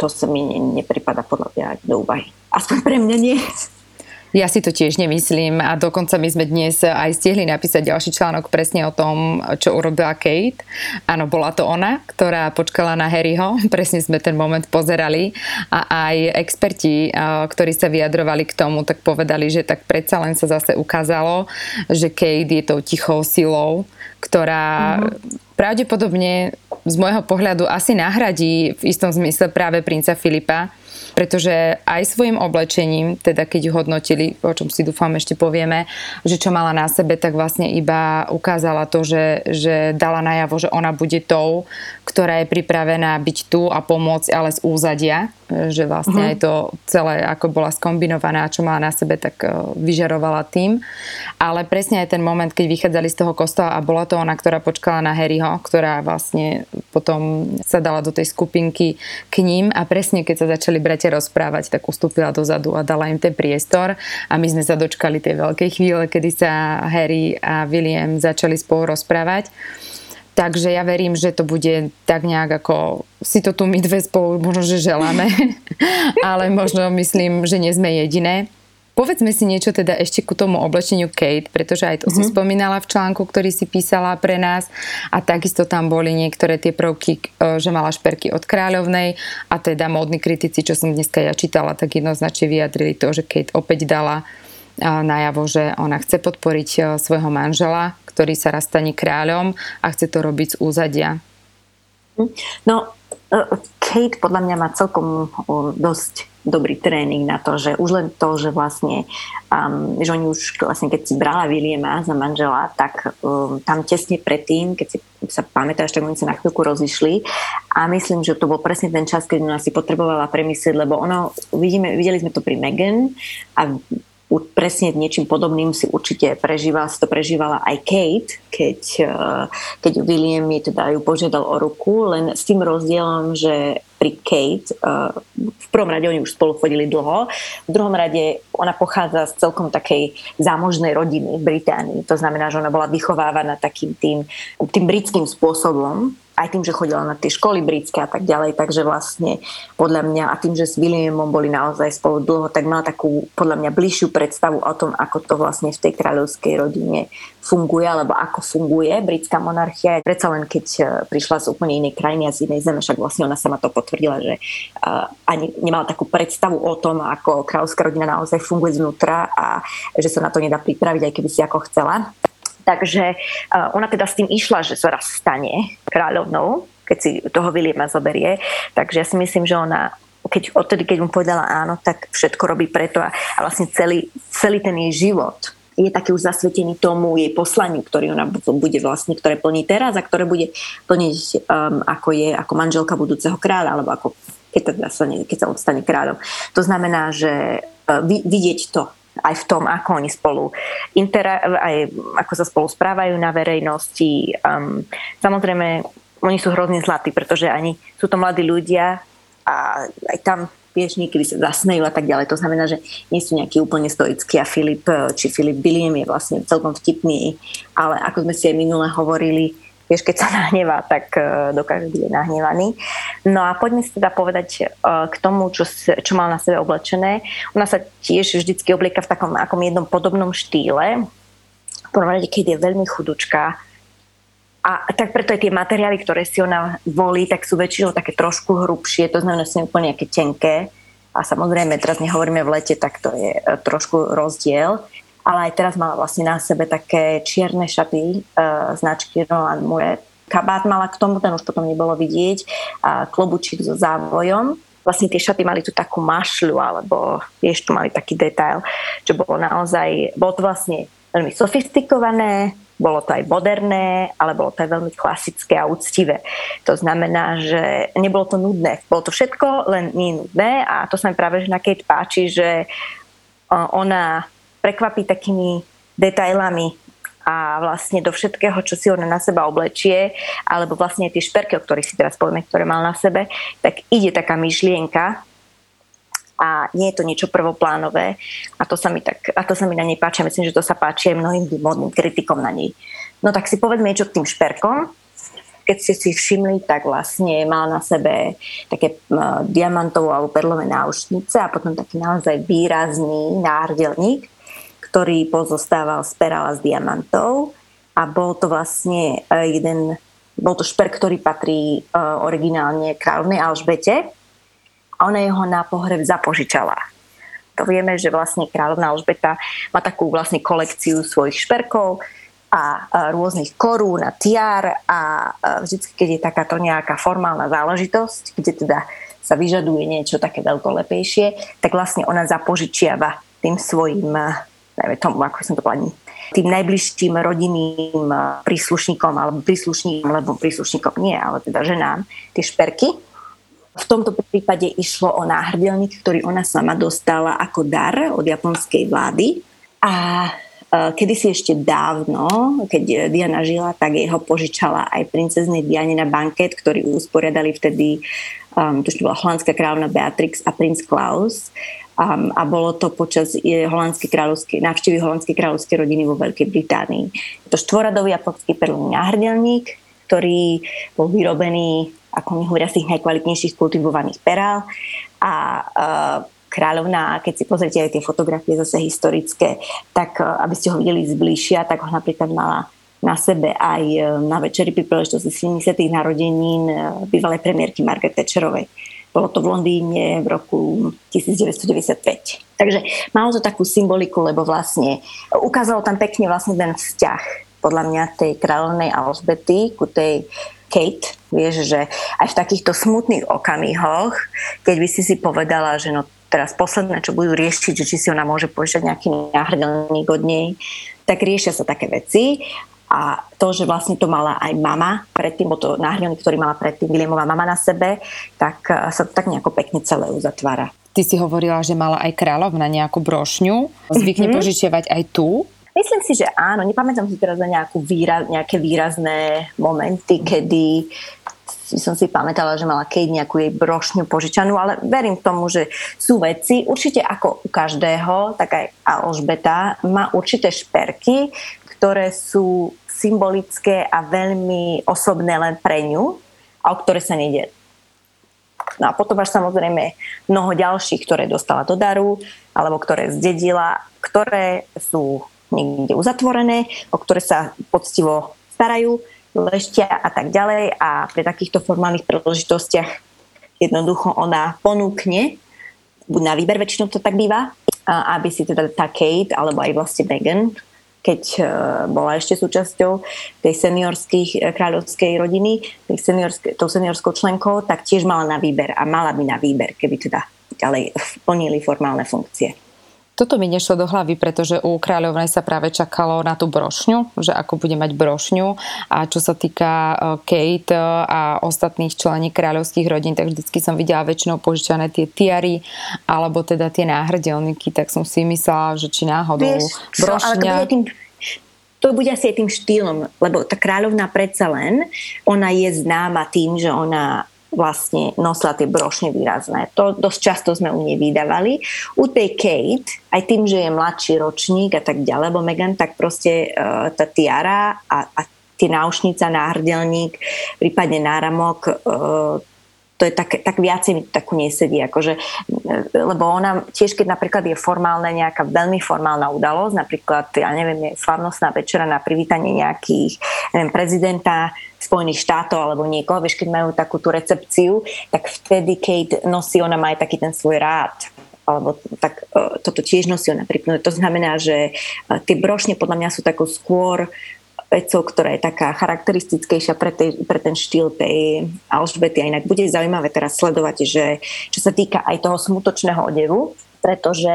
To sa mi nepripada podľa mňa do úvahy. Aspoň pre mňa nie. Ja si to tiež nemyslím a dokonca my sme dnes aj stihli napísať ďalší článok presne o tom, čo urobila Kate. Áno, bola to ona, ktorá počkala na Harryho, presne sme ten moment pozerali a aj experti, ktorí sa vyjadrovali k tomu, tak povedali, že tak predsa len sa zase ukázalo, že Kate je tou tichou silou, ktorá mm-hmm. pravdepodobne z môjho pohľadu asi nahradí v istom zmysle práve princa Filipa, pretože aj svojim oblečením, teda keď hodnotili, o čom si dúfam ešte povieme, že čo mala na sebe, tak vlastne iba ukázala to, že, že dala najavo, že ona bude tou, ktorá je pripravená byť tu a pomôcť, ale z úzadia, že vlastne uh-huh. aj to celé, ako bola skombinovaná, čo mala na sebe, tak e, vyžarovala tým. Ale presne aj ten moment, keď vychádzali z toho kostola a bola to ona, ktorá počkala na Harryho, ktorá vlastne potom sa dala do tej skupinky k ním a presne keď sa začali bratia rozprávať, tak ustúpila dozadu a dala im ten priestor a my sme sa dočkali tej veľkej chvíle, kedy sa Harry a William začali spolu rozprávať. Takže ja verím, že to bude tak nejak ako si to tu my dve spolu možno, že želáme, ale možno myslím, že nie sme jediné. Povedzme si niečo teda ešte ku tomu oblečeniu Kate, pretože aj to mm-hmm. si mhm. spomínala v článku, ktorý si písala pre nás a takisto tam boli niektoré tie prvky, e, že mala šperky od kráľovnej a teda módni kritici, čo som dneska ja čítala, tak jednoznačne vyjadrili to, že Kate opäť dala najavo, že ona chce podporiť e, svojho manžela, ktorý sa raz stane kráľom a chce to robiť z úzadia. No, e, Kate podľa mňa má celkom dosť dobrý tréning na to, že už len to, že vlastne, um, že oni už vlastne keď si brala Williama za manžela, tak um, tam tesne predtým, keď si sa pamätáš, tak oni sa na chvíľku rozišli. A myslím, že to bol presne ten čas, keď ona si potrebovala premyslieť, lebo ono, vidíme, videli sme to pri Megan a presne niečím podobným si určite prežívala, si to prežívala aj Kate, keď, eh, keď William mi teda ju požiadal o ruku, len s tým rozdielom, že pri Kate, eh, v prvom rade oni už spolu chodili dlho, v druhom rade ona pochádza z celkom takej zámožnej rodiny v Británii, to znamená, že ona bola vychovávaná takým tým, tým britským spôsobom, aj tým, že chodila na tie školy britské a tak ďalej, takže vlastne podľa mňa a tým, že s Williamom boli naozaj spolu dlho, tak mala takú podľa mňa bližšiu predstavu o tom, ako to vlastne v tej kráľovskej rodine funguje, alebo ako funguje britská monarchia. Predsa len keď e, prišla z úplne inej krajiny a z inej zeme, však vlastne ona sama to potvrdila, že uh, ani nemala takú predstavu o tom, ako kráľovská rodina naozaj funguje znútra a že sa na to nedá pripraviť, aj keby si ako chcela. Takže ona teda s tým išla, že sa raz stane kráľovnou, keď si toho Williama zoberie. Takže ja si myslím, že ona keď, odtedy, keď mu povedala áno, tak všetko robí preto a, a vlastne celý, celý ten jej život je taký už zasvetený tomu jej poslaniu, ktorý ona bude vlastne, ktoré plní teraz a ktoré bude plniť um, ako je ako manželka budúceho kráľa, alebo ako keď, teda sa, keď sa odstane kráľom. To znamená, že uh, vidieť to aj v tom, ako oni spolu intera- aj ako sa spolu správajú na verejnosti. Um, samozrejme, oni sú hrozne zlatí, pretože ani sú to mladí ľudia a aj tam vieš, niekedy sa zasmejú a tak ďalej. To znamená, že nie sú nejakí úplne stoickí a Filip, či Filip William je vlastne celkom vtipný, ale ako sme si aj minule hovorili, vieš, keď sa nahnevá, tak e, dokáže byť nahnevaný. No a poďme si teda povedať e, k tomu, čo, čo mal na sebe oblečené. Ona sa tiež vždycky oblieka v takom akom jednom podobnom štýle. V prvom rade, keď je veľmi chudučká, a tak preto aj tie materiály, ktoré si ona volí, tak sú väčšinou také trošku hrubšie, to znamená, že sú úplne nejaké tenké. A samozrejme, teraz nehovoríme v lete, tak to je e, trošku rozdiel ale aj teraz mala vlastne na sebe také čierne šaty uh, značky Roland Muret. Kabát mala k tomu, ten už potom nebolo vidieť, a klobučík so závojom. Vlastne tie šaty mali tu takú mašľu, alebo vieš, tu mali taký detail, čo bolo naozaj, bolo to vlastne veľmi sofistikované, bolo to aj moderné, ale bolo to aj veľmi klasické a úctivé. To znamená, že nebolo to nudné. Bolo to všetko, len nie nudné a to sa mi práve že na Kate páči, že ona prekvapí takými detailami a vlastne do všetkého, čo si ona na seba oblečie, alebo vlastne tie šperky, o ktorých si teraz povieme, ktoré mal na sebe, tak ide taká myšlienka a nie je to niečo prvoplánové a to sa mi, tak, a to sa mi na nej páči. Myslím, že to sa páči aj mnohým modným kritikom na nej. No tak si povedme niečo k tým šperkom. Keď ste si všimli, tak vlastne má na sebe také diamantové alebo perlové náušnice a potom taký naozaj výrazný náhrdelník, ktorý pozostával z perala z diamantov a bol to vlastne uh, jeden bol to šperk, ktorý patrí uh, originálne kráľovnej Alžbete a ona jeho na pohreb zapožičala. To vieme, že vlastne kráľovná Alžbeta má takú vlastne kolekciu svojich šperkov a rôznych korún a tiar a vždy, keď je takáto nejaká formálna záležitosť, kde teda sa vyžaduje niečo také veľkolepejšie, tak vlastne ona zapožičiava tým svojim, neviem tomu, ako som to povedala, tým najbližším rodinným príslušníkom alebo príslušníkom, alebo príslušníkom nie, ale teda ženám, tie šperky v tomto prípade išlo o náhrdelník, ktorý ona sama dostala ako dar od japonskej vlády. A e, kedysi ešte dávno, keď Diana žila, tak jej ho požičala aj princeznej Diane na banket, ktorý usporiadali vtedy, um, to bola holandská kráľovna Beatrix a princ Klaus. Um, a bolo to počas holandskej kráľovskej, návštevy holandskej kráľovskej rodiny vo Veľkej Británii. Je to štvoradový japonský perlný náhrdelník, ktorý bol vyrobený ako mi hovoria, z tých najkvalitnejších kultivovaných perál. A uh, kráľovná, keď si pozrite aj tie fotografie zase historické, tak uh, aby ste ho videli zbližšia, tak ho napríklad mala na sebe aj uh, na večeri pri príležitosti 70. narodenín bývalej premiérky Margaret Thatcherovej. Bolo to v Londýne v roku 1995. Takže malo to takú symboliku, lebo vlastne ukázalo tam pekne vlastne ten vzťah podľa mňa tej kráľovnej Alžbety ku tej Kate, vieš, že aj v takýchto smutných okamihoch, keď by si si povedala, že no teraz posledné, čo budú riešiť, že či si ona môže požiadať nejaký náhrdelník od nej, tak riešia sa také veci a to, že vlastne to mala aj mama predtým, bo to náhrdelník, ktorý mala predtým Williamová mama na sebe, tak eh, sa to tak nejako pekne celé uzatvára. Ty si hovorila, že mala aj kráľovna nejakú brošňu. Zvykne mm-hmm. požičiavať aj tu. Myslím si, že áno. Nepamätám si teraz na nejakú výraz, nejaké výrazné momenty, kedy som si pamätala, že mala Kate nejakú jej brošňu požičanú, ale verím tomu, že sú veci, určite ako u každého, tak aj Alžbeta má určité šperky, ktoré sú symbolické a veľmi osobné len pre ňu a o ktoré sa nejde. No a potom až samozrejme mnoho ďalších, ktoré dostala do daru alebo ktoré zdedila, ktoré sú niekde uzatvorené, o ktoré sa poctivo starajú, leštia a tak ďalej a pri takýchto formálnych príležitostiach jednoducho ona ponúkne, buď na výber, väčšinou to tak býva, aby si teda tá Kate alebo aj vlastne Meghan, keď e, bola ešte súčasťou tej seniorských e, kráľovskej rodiny, tej seniorsk- tou seniorskou členkou, tak tiež mala na výber a mala by na výber, keby teda ďalej plnili formálne funkcie. Toto mi nešlo do hlavy, pretože u kráľovnej sa práve čakalo na tú brošňu, že ako bude mať brošňu. A čo sa týka e, Kate a ostatných člení kráľovských rodín, tak vždycky som videla väčšinou požičané tie tiary alebo teda tie náhrdelníky, tak som si myslela, že či náhodou Vieš, brošňa... tým to bude asi aj tým štýlom, lebo tá kráľovná predsa len, ona je známa tým, že ona vlastne nosila tie brošne výrazné. To dosť často sme u nej vydávali. U tej Kate, aj tým, že je mladší ročník a tak ďalej, lebo Megan, tak proste uh, tá tiara a, a tie náušnica, náhrdelník, prípadne náramok, uh, to je tak, tak viacej takú nesedí, akože, lebo ona tiež, keď napríklad je formálna nejaká veľmi formálna udalosť, napríklad, ja neviem, je slavnostná večera na privítanie nejakých, neviem, prezidenta Spojených štátov alebo niekoho, vieš, keď majú takú tú recepciu, tak vtedy Kate nosí, ona má aj taký ten svoj rád alebo tak e, toto tiež nosí ona pripnúť. To znamená, že e, tie brošne podľa mňa sú takou skôr vecou, ktorá je taká charakteristickejšia pre, tej, pre ten štýl tej Alžbety. A inak bude zaujímavé teraz sledovať, že čo sa týka aj toho smutočného odevu, pretože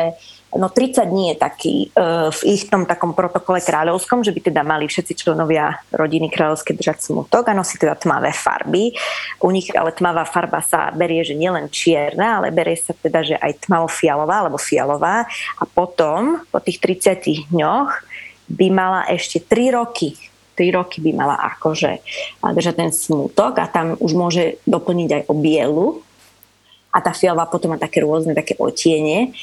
no 30 dní je taký uh, v ich tom takom protokole kráľovskom, že by teda mali všetci členovia rodiny kráľovské držať smutok a nosí teda tmavé farby. U nich ale tmavá farba sa berie, že nielen čierna, ale berie sa teda, že aj tmavo-fialová alebo fialová a potom po tých 30 dňoch by mala ešte 3 roky 3 roky by mala akože držať ten smutok a tam už môže doplniť aj o bielu. a tá fialová potom má také rôzne také otiene,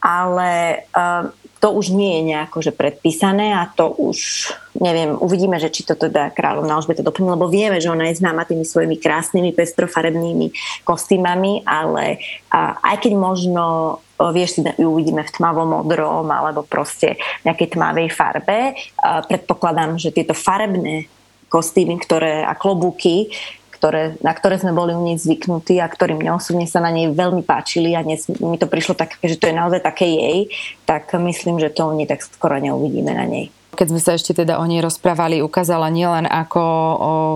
ale uh, to už nie je nejako že predpísané a to už neviem, uvidíme, že či to teda kráľovná Alžbeta doplní, lebo vieme, že ona je známa tými svojimi krásnymi pestrofarebnými kostýmami, ale a, aj keď možno vieš, si ju uvidíme v tmavom modrom alebo proste nejakej tmavej farbe, predpokladám, že tieto farebné kostýmy ktoré, a klobúky ktoré, na ktoré sme boli u nej zvyknutí a ktorý mne osobne sa na nej veľmi páčili a dnes mi to prišlo tak, že to je naozaj také jej, tak myslím, že to nie tak skoro neuvidíme na nej. Keď sme sa ešte teda o nej rozprávali, ukázala nielen ako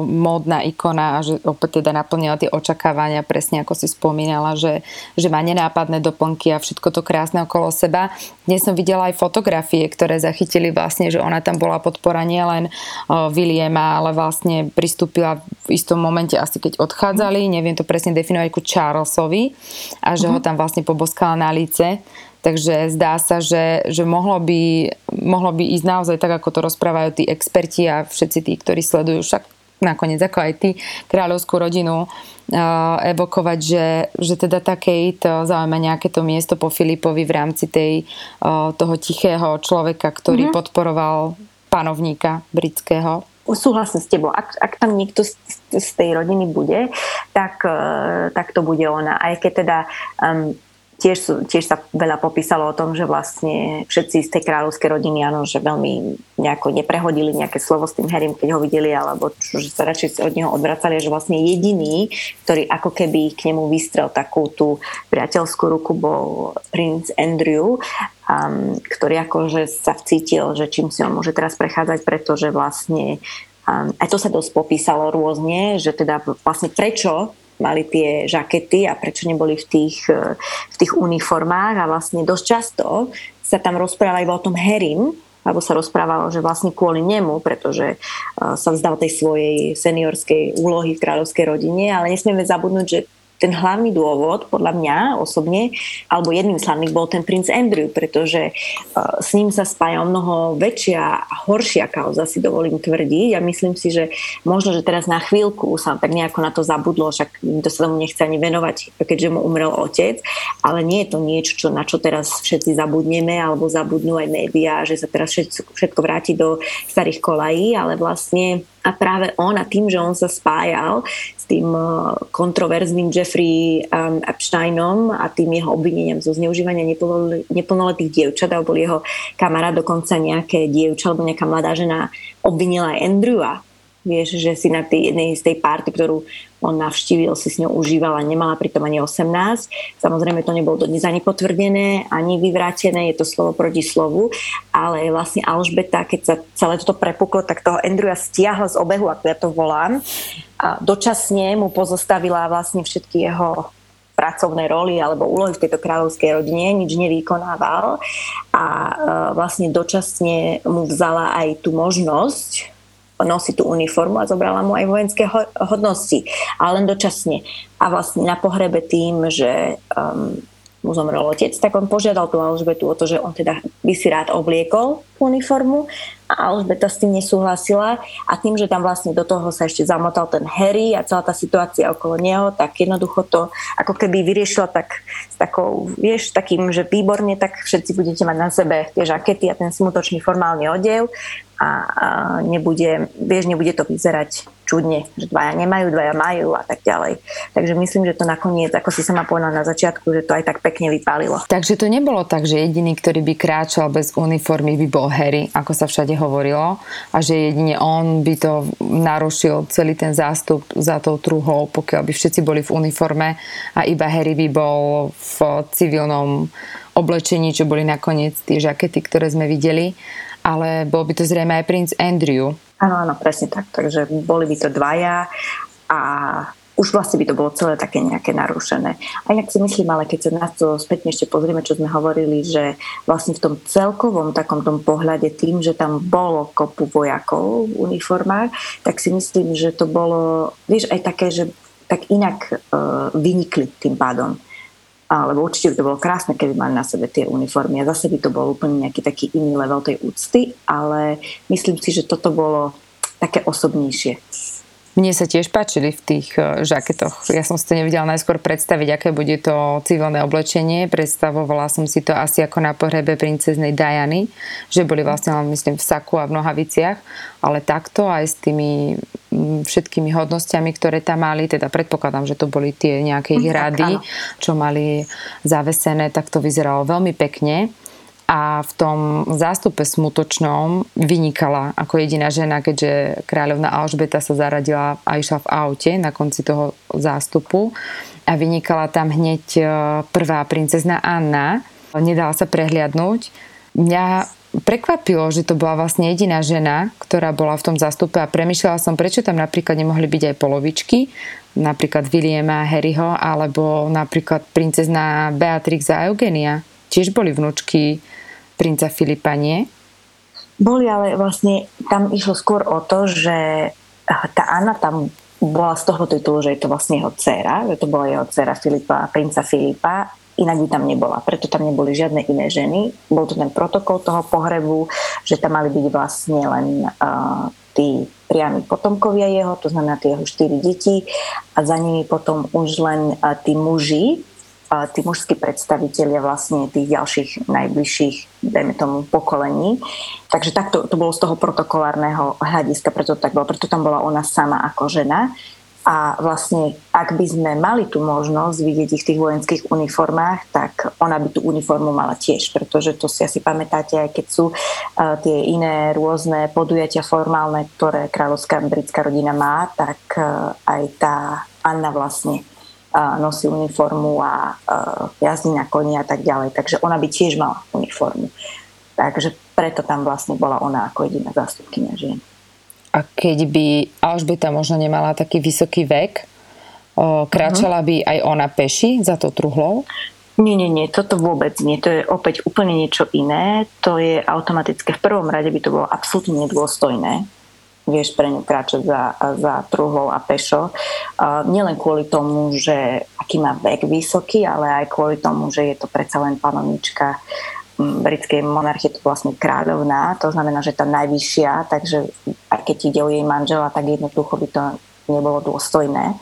módna ikona a že opäť teda naplnila tie očakávania, presne ako si spomínala, že, že má nenápadné doplnky a všetko to krásne okolo seba. Dnes som videla aj fotografie, ktoré zachytili vlastne, že ona tam bola podpora nielen Williama, ale vlastne pristúpila v istom momente, asi keď odchádzali, neviem to presne definovať, ku Charlesovi a že uh-huh. ho mhm. tam vlastne poboskala na lice Takže zdá sa, že, že mohlo, by, mohlo by ísť naozaj tak, ako to rozprávajú tí experti a všetci tí, ktorí sledujú však nakoniec ako aj ty kráľovskú rodinu uh, evokovať, že, že teda tá Kate zaujíma nejaké to miesto po Filipovi v rámci tej, uh, toho tichého človeka, ktorý mm-hmm. podporoval panovníka britského. Súhlasím s tebou. Ak, ak tam niekto z, z tej rodiny bude, tak, uh, tak to bude ona. Aj keď teda um, tiež, tiež sa veľa popísalo o tom, že vlastne všetci z tej kráľovskej rodiny, áno, že veľmi nejako neprehodili nejaké slovo s tým Harrym, keď ho videli, alebo čo, že sa radšej od neho odvracali, že vlastne jediný, ktorý ako keby k nemu vystrel takú tú priateľskú ruku, bol princ Andrew, um, ktorý akože sa vcítil, že čím si on môže teraz prechádzať, pretože vlastne um, aj to sa dosť popísalo rôzne, že teda vlastne prečo mali tie žakety a prečo neboli v tých, e, v tých uniformách. A vlastne dosť často sa tam rozpráva iba o tom Herim, alebo sa rozprávalo, že vlastne kvôli nemu, pretože e, sa vzdal tej svojej seniorskej úlohy v kráľovskej rodine, ale nesmieme zabudnúť, že ten hlavný dôvod, podľa mňa osobne, alebo jedným z hlavných bol ten princ Andrew, pretože uh, s ním sa spája mnoho väčšia a horšia kauza, si dovolím tvrdiť. Ja myslím si, že možno, že teraz na chvíľku sa tak nejako na to zabudlo, však to sa tomu nechce ani venovať, keďže mu umrel otec, ale nie je to niečo, čo, na čo teraz všetci zabudneme, alebo zabudnú aj médiá, že sa teraz všetko vráti do starých kolají, ale vlastne a práve on a tým, že on sa spájal s tým uh, kontroverzným Jeffrey um, Epsteinom a tým jeho obvineniam zo zneužívania neplnoletých dievčat, alebo bol jeho kamarát dokonca nejaké dievča alebo nejaká mladá žena obvinila aj Andrewa Vieš, že si na tej jednej z tej párty, ktorú on navštívil, si s ňou užívala, nemala pritom ani 18. Samozrejme to nebolo dodnes ani potvrdené, ani vyvrátené, je to slovo proti slovu, ale vlastne Alžbeta, keď sa celé toto prepuklo, tak toho Andrewa stiahla z obehu, ako ja to volám. A dočasne mu pozostavila vlastne všetky jeho pracovné roly alebo úlohy v tejto kráľovskej rodine, nič nevykonával a e, vlastne dočasne mu vzala aj tú možnosť nosí tú uniformu a zobrala mu aj vojenské hodnosti, ale len dočasne. A vlastne na pohrebe tým, že um, mu zomrel otec, tak on požiadal tú Alžbetu o to, že on teda by si rád obliekol uniformu a Alžbeta s tým nesúhlasila a tým, že tam vlastne do toho sa ešte zamotal ten Harry a celá tá situácia okolo neho, tak jednoducho to ako keby vyriešila tak s takou, vieš, takým, že výborne, tak všetci budete mať na sebe tie žakety a ten smutočný formálny odev a, a nebude, vieš, nebude to vyzerať čudne, že dvaja nemajú, dvaja majú a tak ďalej. Takže myslím, že to nakoniec, ako si sa ma povedala na začiatku, že to aj tak pekne vypálilo. Takže to nebolo tak, že jediný, ktorý by kráčal bez uniformy, by bol Harry, ako sa všade hovorilo, a že jedine on by to narušil celý ten zástup za tou truhou, pokiaľ by všetci boli v uniforme a iba Harry by bol v civilnom oblečení, čo boli nakoniec tie žakety, ktoré sme videli ale bol by to zrejme aj princ Andrew. Áno, áno, presne tak. Takže boli by to dvaja a už vlastne by to bolo celé také nejaké narušené. A inak si myslím, ale keď sa na to spätne ešte pozrieme, čo sme hovorili, že vlastne v tom celkovom takom tom pohľade tým, že tam bolo kopu vojakov v uniformách, tak si myslím, že to bolo, vieš, aj také, že tak inak uh, vynikli tým pádom lebo určite by to bolo krásne, keby mali na sebe tie uniformy a zase by to bol úplne nejaký taký iný level tej úcty, ale myslím si, že toto bolo také osobnejšie. Mne sa tiež páčili v tých e, žaketoch. Ja som si to nevedela najskôr predstaviť, aké bude to civilné oblečenie. Predstavovala som si to asi ako na pohrebe princeznej Diany, že boli vlastne len myslím v saku a v nohaviciach, ale takto aj s tými všetkými hodnostiami, ktoré tam mali, teda predpokladám, že to boli tie nejaké ich rady, čo mali zavesené, tak to vyzeralo veľmi pekne a v tom zástupe smutočnom vynikala ako jediná žena, keďže kráľovna Alžbeta sa zaradila a išla v aute na konci toho zástupu a vynikala tam hneď e, prvá princezna Anna. Nedala sa prehliadnúť. Mňa prekvapilo, že to bola vlastne jediná žena, ktorá bola v tom zástupe a premyšľala som, prečo tam napríklad nemohli byť aj polovičky, napríklad Williama Harryho alebo napríklad princezna Beatrix a Eugenia. Tiež boli vnúčky princa Filipa, nie? Boli, ale vlastne tam išlo skôr o to, že tá Anna tam bola z toho titulu, že je to vlastne jeho dcéra, že to bola jeho dcéra Filipa, princa Filipa, inak by tam nebola. Preto tam neboli žiadne iné ženy. Bol to ten protokol toho pohrebu, že tam mali byť vlastne len uh, tí priami potomkovia jeho, to znamená tie jeho štyri deti a za nimi potom už len uh, tí muži, tí mužskí predstavitelia vlastne tých ďalších najbližších, dajme tomu, pokolení. Takže takto to bolo z toho protokolárneho hľadiska, preto tak bolo, preto tam bola ona sama ako žena. A vlastne, ak by sme mali tú možnosť vidieť ich v tých vojenských uniformách, tak ona by tú uniformu mala tiež, pretože to si asi pamätáte, aj keď sú uh, tie iné rôzne podujatia formálne, ktoré kráľovská britská rodina má, tak uh, aj tá Anna vlastne nosí uniformu a jazdí na koni a tak ďalej. Takže ona by tiež mala uniformu. Takže preto tam vlastne bola ona ako jediná zástupkynia žien. A keď by Alžbeta možno nemala taký vysoký vek, kráčala uh-huh. by aj ona peši za to truhlou? Nie, nie, nie, toto vôbec nie. To je opäť úplne niečo iné. To je automatické. V prvom rade by to bolo absolútne nedôstojné vieš pre ňu kráčať za, za truhlou a pešo. Uh, nielen kvôli tomu, že aký má vek vysoký, ale aj kvôli tomu, že je to predsa len panovnička britskej monarchie, to vlastne kráľovná, to znamená, že tá najvyššia, takže aj keď ide o jej manžela, tak jednoducho by to nebolo dôstojné.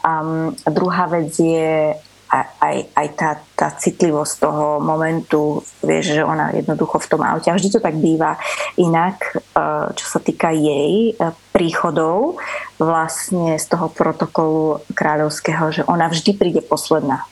Um, druhá vec je aj, aj tá, tá citlivosť toho momentu, vieš, že ona jednoducho v tom aute, a vždy to tak býva inak, e, čo sa týka jej e, príchodov vlastne z toho protokolu kráľovského, že ona vždy príde posledná.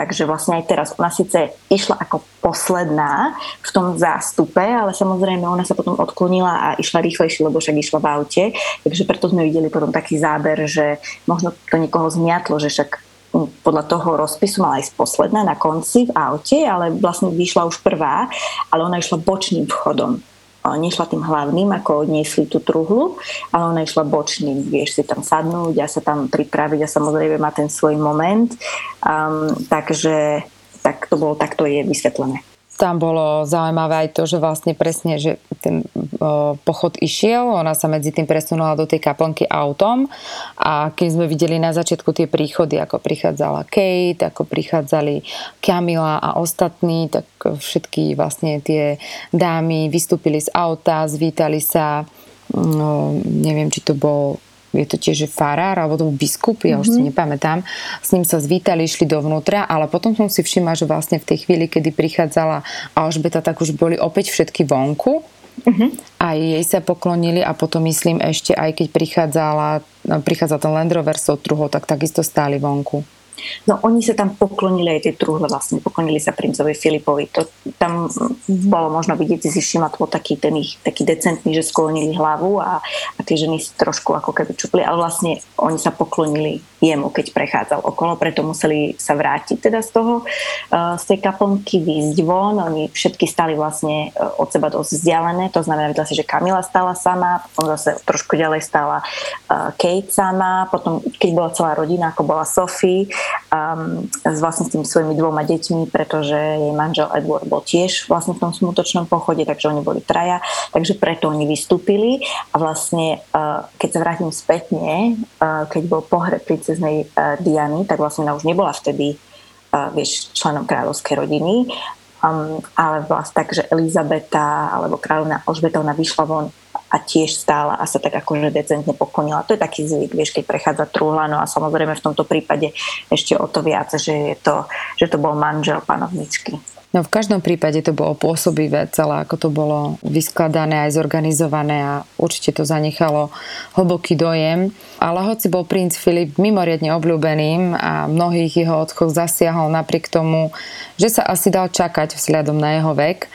Takže vlastne aj teraz ona síce išla ako posledná v tom zástupe, ale samozrejme ona sa potom odklonila a išla rýchlejšie, lebo však išla v aute. Takže preto sme videli potom taký záber, že možno to niekoho zmiatlo, že však podľa toho rozpisu mala ísť posledná na konci v aute, ale vlastne vyšla už prvá, ale ona išla bočným vchodom. Nešla tým hlavným, ako odniesli tú truhlu, ale ona išla bočným, vieš si tam sadnúť a sa tam pripraviť a samozrejme má ten svoj moment. Um, takže tak to bolo, takto je vysvetlené tam bolo zaujímavé aj to, že vlastne presne, že ten o, pochod išiel, ona sa medzi tým presunula do tej kaplnky autom a keď sme videli na začiatku tie príchody, ako prichádzala Kate, ako prichádzali Kamila a ostatní, tak všetky vlastne tie dámy vystúpili z auta, zvítali sa, no, neviem, či to bol je to tiež farár, alebo to biskup, ja mm-hmm. už si mhm. nepamätám, s ním sa zvítali, išli dovnútra, ale potom som si všimla, že vlastne v tej chvíli, kedy prichádzala Alžbeta, tak už boli opäť všetky vonku. Uh-huh. A jej sa poklonili a potom myslím ešte aj keď prichádzala, prichádzal ten Land Rover s so tak takisto stáli vonku. No oni sa tam poklonili aj tej truhle vlastne, poklonili sa princovi Filipovi. To tam bolo možno vidieť, si všimla to taký ten ich, taký decentný, že sklonili hlavu a, a tie ženy si trošku ako keby čupli, ale vlastne oni sa poklonili jemu, keď prechádzal okolo, preto museli sa vrátiť teda z toho, uh, z tej kaplnky, výjsť von, oni všetky stali vlastne uh, od seba dosť vzdialené, to znamená, videla si, že Kamila stála sama, potom zase trošku ďalej stála uh, Kate sama, potom keď bola celá rodina, ako bola Sophie, um, s vlastne s tými svojimi dvoma deťmi, pretože jej manžel Edward bol tiež vlastne v tom smutočnom pochode, takže oni boli traja, takže preto oni vystúpili. A vlastne uh, keď sa vrátim spätne, uh, keď bol pohreb princeznej uh, Diany, tak vlastne ona už nebola vtedy uh, vieš, členom kráľovskej rodiny, um, ale vlastne tak, že Elizabeta alebo kráľovna Alžbeta, ona vyšla von a tiež stála a sa tak akože decentne poklonila. To je taký zvyk, vieš, keď prechádza truhla, no a samozrejme v tomto prípade ešte o to viac, že, je to, že to bol manžel panovničky. No v každom prípade to bolo pôsobivé celé, ako to bolo vyskladané aj zorganizované a určite to zanechalo hlboký dojem. Ale hoci bol princ Filip mimoriadne obľúbeným a mnohých jeho odchod zasiahol napriek tomu, že sa asi dal čakať vzhľadom na jeho vek,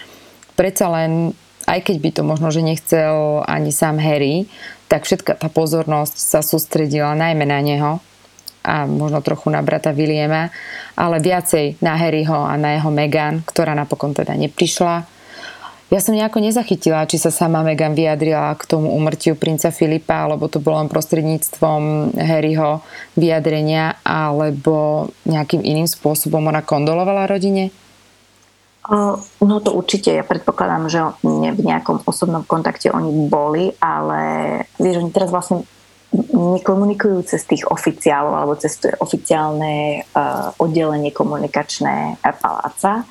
predsa len aj keď by to možno, že nechcel ani sám Harry, tak všetka tá pozornosť sa sústredila najmä na neho a možno trochu na brata Williama, ale viacej na Harryho a na jeho Megan, ktorá napokon teda neprišla. Ja som nejako nezachytila, či sa sama Megan vyjadrila k tomu umrtiu princa Filipa, alebo to bolo len prostredníctvom Harryho vyjadrenia, alebo nejakým iným spôsobom ona kondolovala rodine? No to určite, ja predpokladám, že v nejakom osobnom kontakte oni boli, ale vieš, oni teraz vlastne nekomunikujú cez tých oficiálov alebo cez to oficiálne uh, oddelenie komunikačné paláca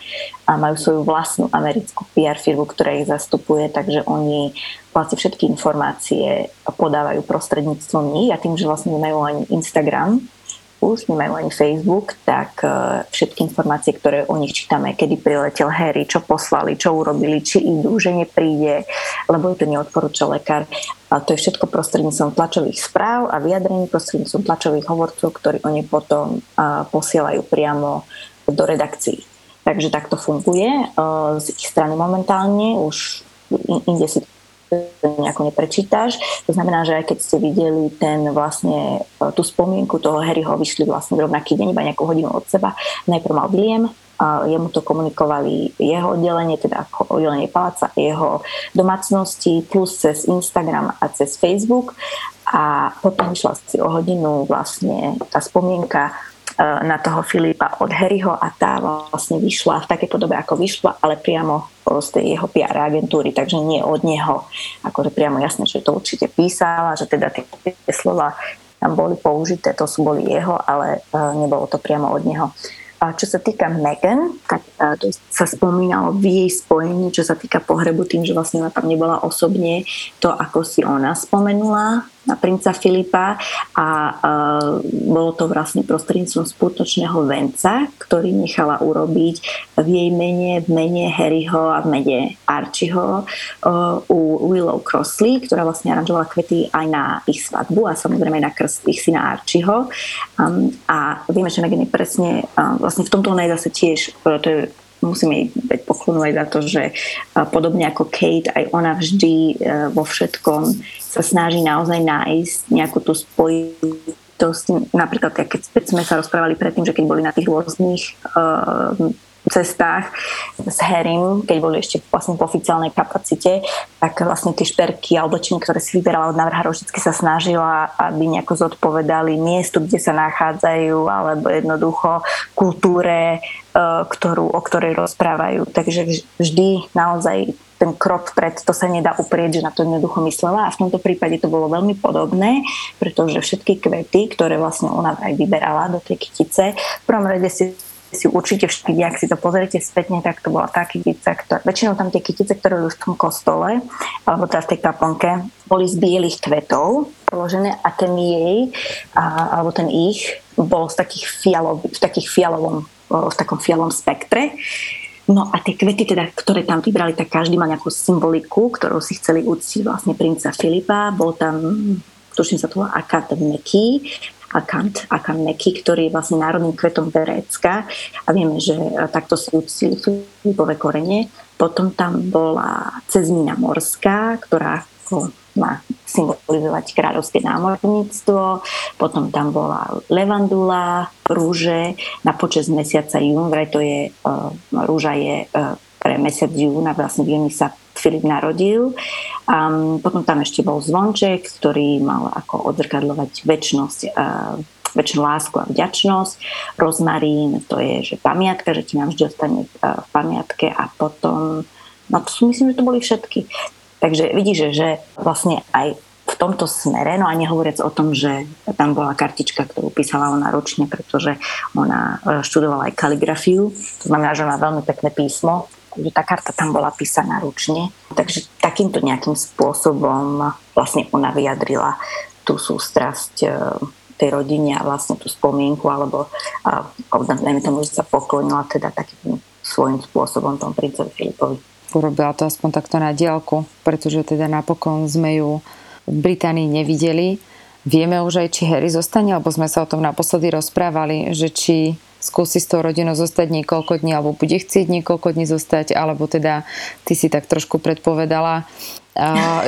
a majú svoju vlastnú americkú PR firmu, ktorá ich zastupuje, takže oni vlastne všetky informácie podávajú prostredníctvom nich a tým, že vlastne nemajú ani Instagram, už nemajú ani Facebook, tak e, všetky informácie, ktoré o nich čítame, kedy priletel Harry, čo poslali, čo urobili, či idú, že nepríde, lebo je to neodporúča lekár. A to je všetko prostredníctvom tlačových správ a vyjadrení prostredníctvom tlačových hovorcov, ktorí oni potom posielajú priamo do redakcií. Takže takto funguje e, z ich strany momentálne. Už inde si nejako neprečítaš. To znamená, že aj keď ste videli ten vlastne e, tú spomienku toho Harryho, vyšli vlastne rovnaký deň, iba nejakú hodinu od seba. Najprv mal William, jemu to komunikovali jeho oddelenie, teda ako oddelenie paláca, jeho domácnosti, plus cez Instagram a cez Facebook. A potom išla si o hodinu vlastne tá spomienka na toho Filipa od Harryho a tá vlastne vyšla v takej podobe, ako vyšla, ale priamo z tej jeho PR agentúry, takže nie od neho. Akože priamo jasné, že to určite písala, že teda tie, slova tam boli použité, to sú boli jeho, ale uh, nebolo to priamo od neho. A čo sa týka Megan, tak uh, to sa spomínalo v jej spojení, čo sa týka pohrebu, tým, že vlastne ona tam nebola osobne, to ako si ona spomenula, na princa Filipa a uh, bolo to vlastne prostredníctvom skutočného venca, ktorý nechala urobiť v jej mene, v mene Harryho a v mene Archieho uh, u Willow Crossley, ktorá vlastne aranžovala kvety aj na ich svadbu a samozrejme aj na krst ich syna Archieho. Um, a vieme, že Megan je presne, uh, vlastne v tomto ona je zase tiež, uh, to je musíme jej aj za to, že podobne ako Kate, aj ona vždy vo všetkom sa snaží naozaj nájsť nejakú tú spojitosť. Napríklad, keď sme sa rozprávali predtým, že keď boli na tých rôznych uh, cestách s Harrym, keď boli ešte vlastne v oficiálnej kapacite, tak vlastne tie šperky a oblečenie, ktoré si vyberala od návrhárov, vždy sa snažila, aby nejako zodpovedali miestu, kde sa nachádzajú, alebo jednoducho kultúre, e, ktorú, o ktorej rozprávajú. Takže vždy naozaj ten krok pred, to sa nedá uprieť, že na to jednoducho myslela a v tomto prípade to bolo veľmi podobné, pretože všetky kvety, ktoré vlastne ona aj vyberala do tej kytice, v prvom rade si si určite všetky, ak si to pozriete spätne, tak to bola tá kytica, ktorá, väčšinou tam tie kytice, ktoré boli v tom kostole, alebo teda v tej kaplnke, boli z bielých kvetov položené a ten jej, a, alebo ten ich, bol z takých fialov, v takých fialovom, v takom fialovom spektre. No a tie kvety, teda, ktoré tam vybrali, tak každý má nejakú symboliku, ktorú si chceli uctiť vlastne princa Filipa. Bol tam, tuším sa to volá Akat Meky, Akant, Akant Meky, ktorý je vlastne národným kvetom Berécka. A vieme, že takto si uctili Filipové korene. Potom tam bola cezmina morská, ktorá má symbolizovať kráľovské námorníctvo, potom tam bola levandula, rúže. Na počas mesiaca jún, vraj to je, uh, rúža je uh, pre mesiac júna, vlastne v júni sa Filip narodil. Um, potom tam ešte bol zvonček, ktorý mal ako odzrkadľovať väčšnosť uh, väčšinu lásku a vďačnosť. Rozmarín, to je, že pamiatka, že ti nám vždy ostane v pamiatke a potom, no to sú, myslím, že to boli všetky. Takže vidíš, že vlastne aj v tomto smere, no a nehovoriac o tom, že tam bola kartička, ktorú písala ona ročne, pretože ona e, študovala aj kaligrafiu, to znamená, že má veľmi pekné písmo že tá karta tam bola písaná ručne. Takže takýmto nejakým spôsobom vlastne ona vyjadrila tú sústrasť e, tej rodine a vlastne tú spomienku, alebo najmä tomu, že sa poklonila teda takým svojím spôsobom tom princovi Filipovi. Urobila to aspoň takto na diálku, pretože teda napokon sme ju v Británii nevideli. Vieme už aj, či Harry zostane, alebo sme sa o tom naposledy rozprávali, že či skúsi s tou rodinou zostať niekoľko dní, alebo bude chcieť niekoľko dní zostať, alebo teda ty si tak trošku predpovedala,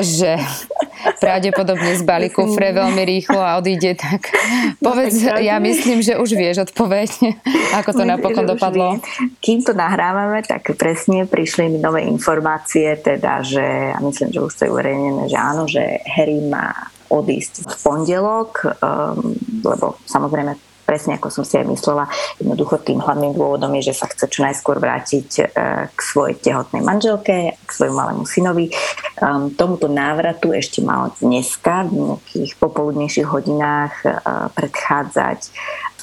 že pravdepodobne zbalí kufre veľmi rýchlo a odíde, tak no, povedz, ja myslím, že už vieš odpoveď, ako to napokon dopadlo. Kým to nahrávame, tak presne prišli mi nové informácie, teda, že ja myslím, že už to je uverejnené, že áno, že Harry má odísť v pondelok, um, lebo samozrejme presne ako som si aj myslela. Jednoducho tým hlavným dôvodom je, že sa chce čo najskôr vrátiť e, k svojej tehotnej manželke, k svojmu malému synovi. Um, tomuto návratu ešte mal dneska v nejakých popoludnejších hodinách uh, predchádzať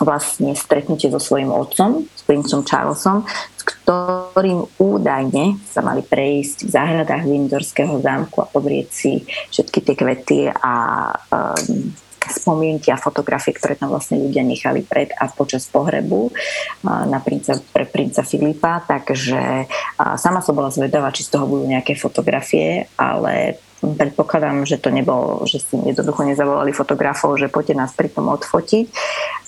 vlastne stretnutie so svojím otcom, s princom Charlesom, s ktorým údajne sa mali prejsť v záhradách Windsorského zámku a pozrieť si všetky tie kvety a um, spomienky a fotografie, ktoré tam vlastne ľudia nechali pred a počas pohrebu na princa, pre princa Filipa, takže sama som bola zvedavá, či z toho budú nejaké fotografie, ale predpokladám, že to nebolo, že si jednoducho nezavolali fotografov, že poďte nás pri tom odfotiť.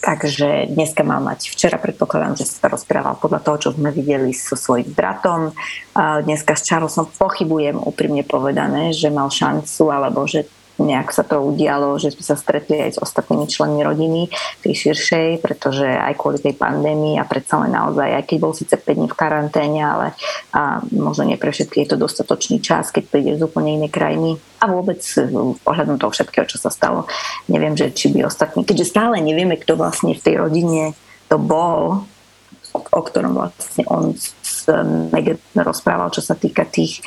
Takže dneska mal mať, včera predpokladám, že sa rozprával podľa toho, čo sme videli so svojím bratom. Dneska s Charlesom pochybujem úprimne povedané, že mal šancu, alebo že nejak sa to udialo, že sme sa stretli aj s ostatnými členmi rodiny, tej širšej, pretože aj kvôli tej pandémii a predsa len naozaj, aj keď bol síce 5 dní v karanténe, ale a možno nie pre všetky je to dostatočný čas, keď príde z úplne inej krajiny. A vôbec pohľadom toho všetkého, čo sa stalo, neviem, že či by ostatní, keďže stále nevieme, kto vlastne v tej rodine to bol, o ktorom vlastne on Megan rozprával, čo sa týka tých,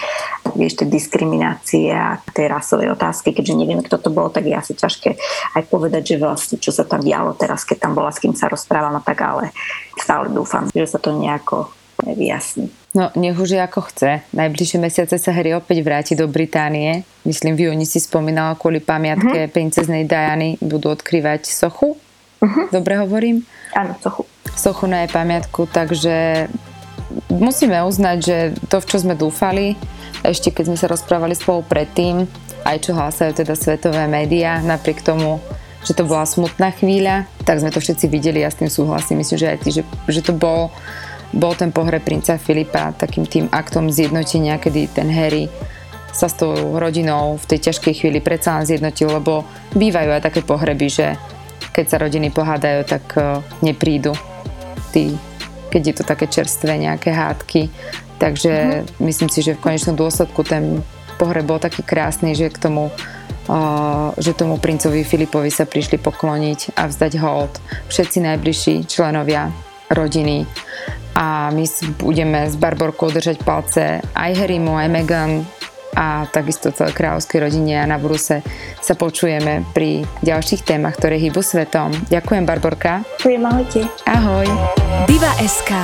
vieš, tej diskriminácie a tej rasovej otázky, keďže nevieme, kto to bol, tak je asi ťažké aj povedať, že vlastne čo sa tam dialo teraz, keď tam bola, s kým sa rozprával, no tak ale stále dúfam, že sa to nejako vyjasní. No, nech už je ako chce. Najbližšie mesiace sa Harry opäť vráti do Británie. Myslím, v júni si spomínala, kvôli pamiatke uh-huh. princeznej Diany budú odkrývať sochu. Uh-huh. Dobre hovorím? Áno, sochu sochu na jej pamiatku, takže musíme uznať, že to, v čo sme dúfali, ešte keď sme sa rozprávali spolu predtým, aj čo hlásajú teda svetové médiá, napriek tomu, že to bola smutná chvíľa, tak sme to všetci videli, ja s tým súhlasím, myslím, že aj ty, že, že to bol, bol ten pohreb princa Filipa takým tým aktom zjednotenia, kedy ten Harry sa s tou rodinou v tej ťažkej chvíli predsa len zjednotil, lebo bývajú aj také pohreby, že keď sa rodiny pohádajú, tak eh, neprídu tí, keď je to také čerstvé nejaké hádky. Takže mm-hmm. myslím si, že v konečnom dôsledku ten pohreb bol taký krásny, že k tomu Uh, že tomu princovi Filipovi sa prišli pokloniť a vzdať hold všetci najbližší členovia rodiny a my budeme s Barborkou držať palce aj Harrymu, aj Meghan a takisto celé kráľovskej rodine a na budúce sa počujeme pri ďalších témach, ktoré hýbu svetom. Ďakujem, Barborka. Ďakujem, ahojte. Ahoj. Diva SK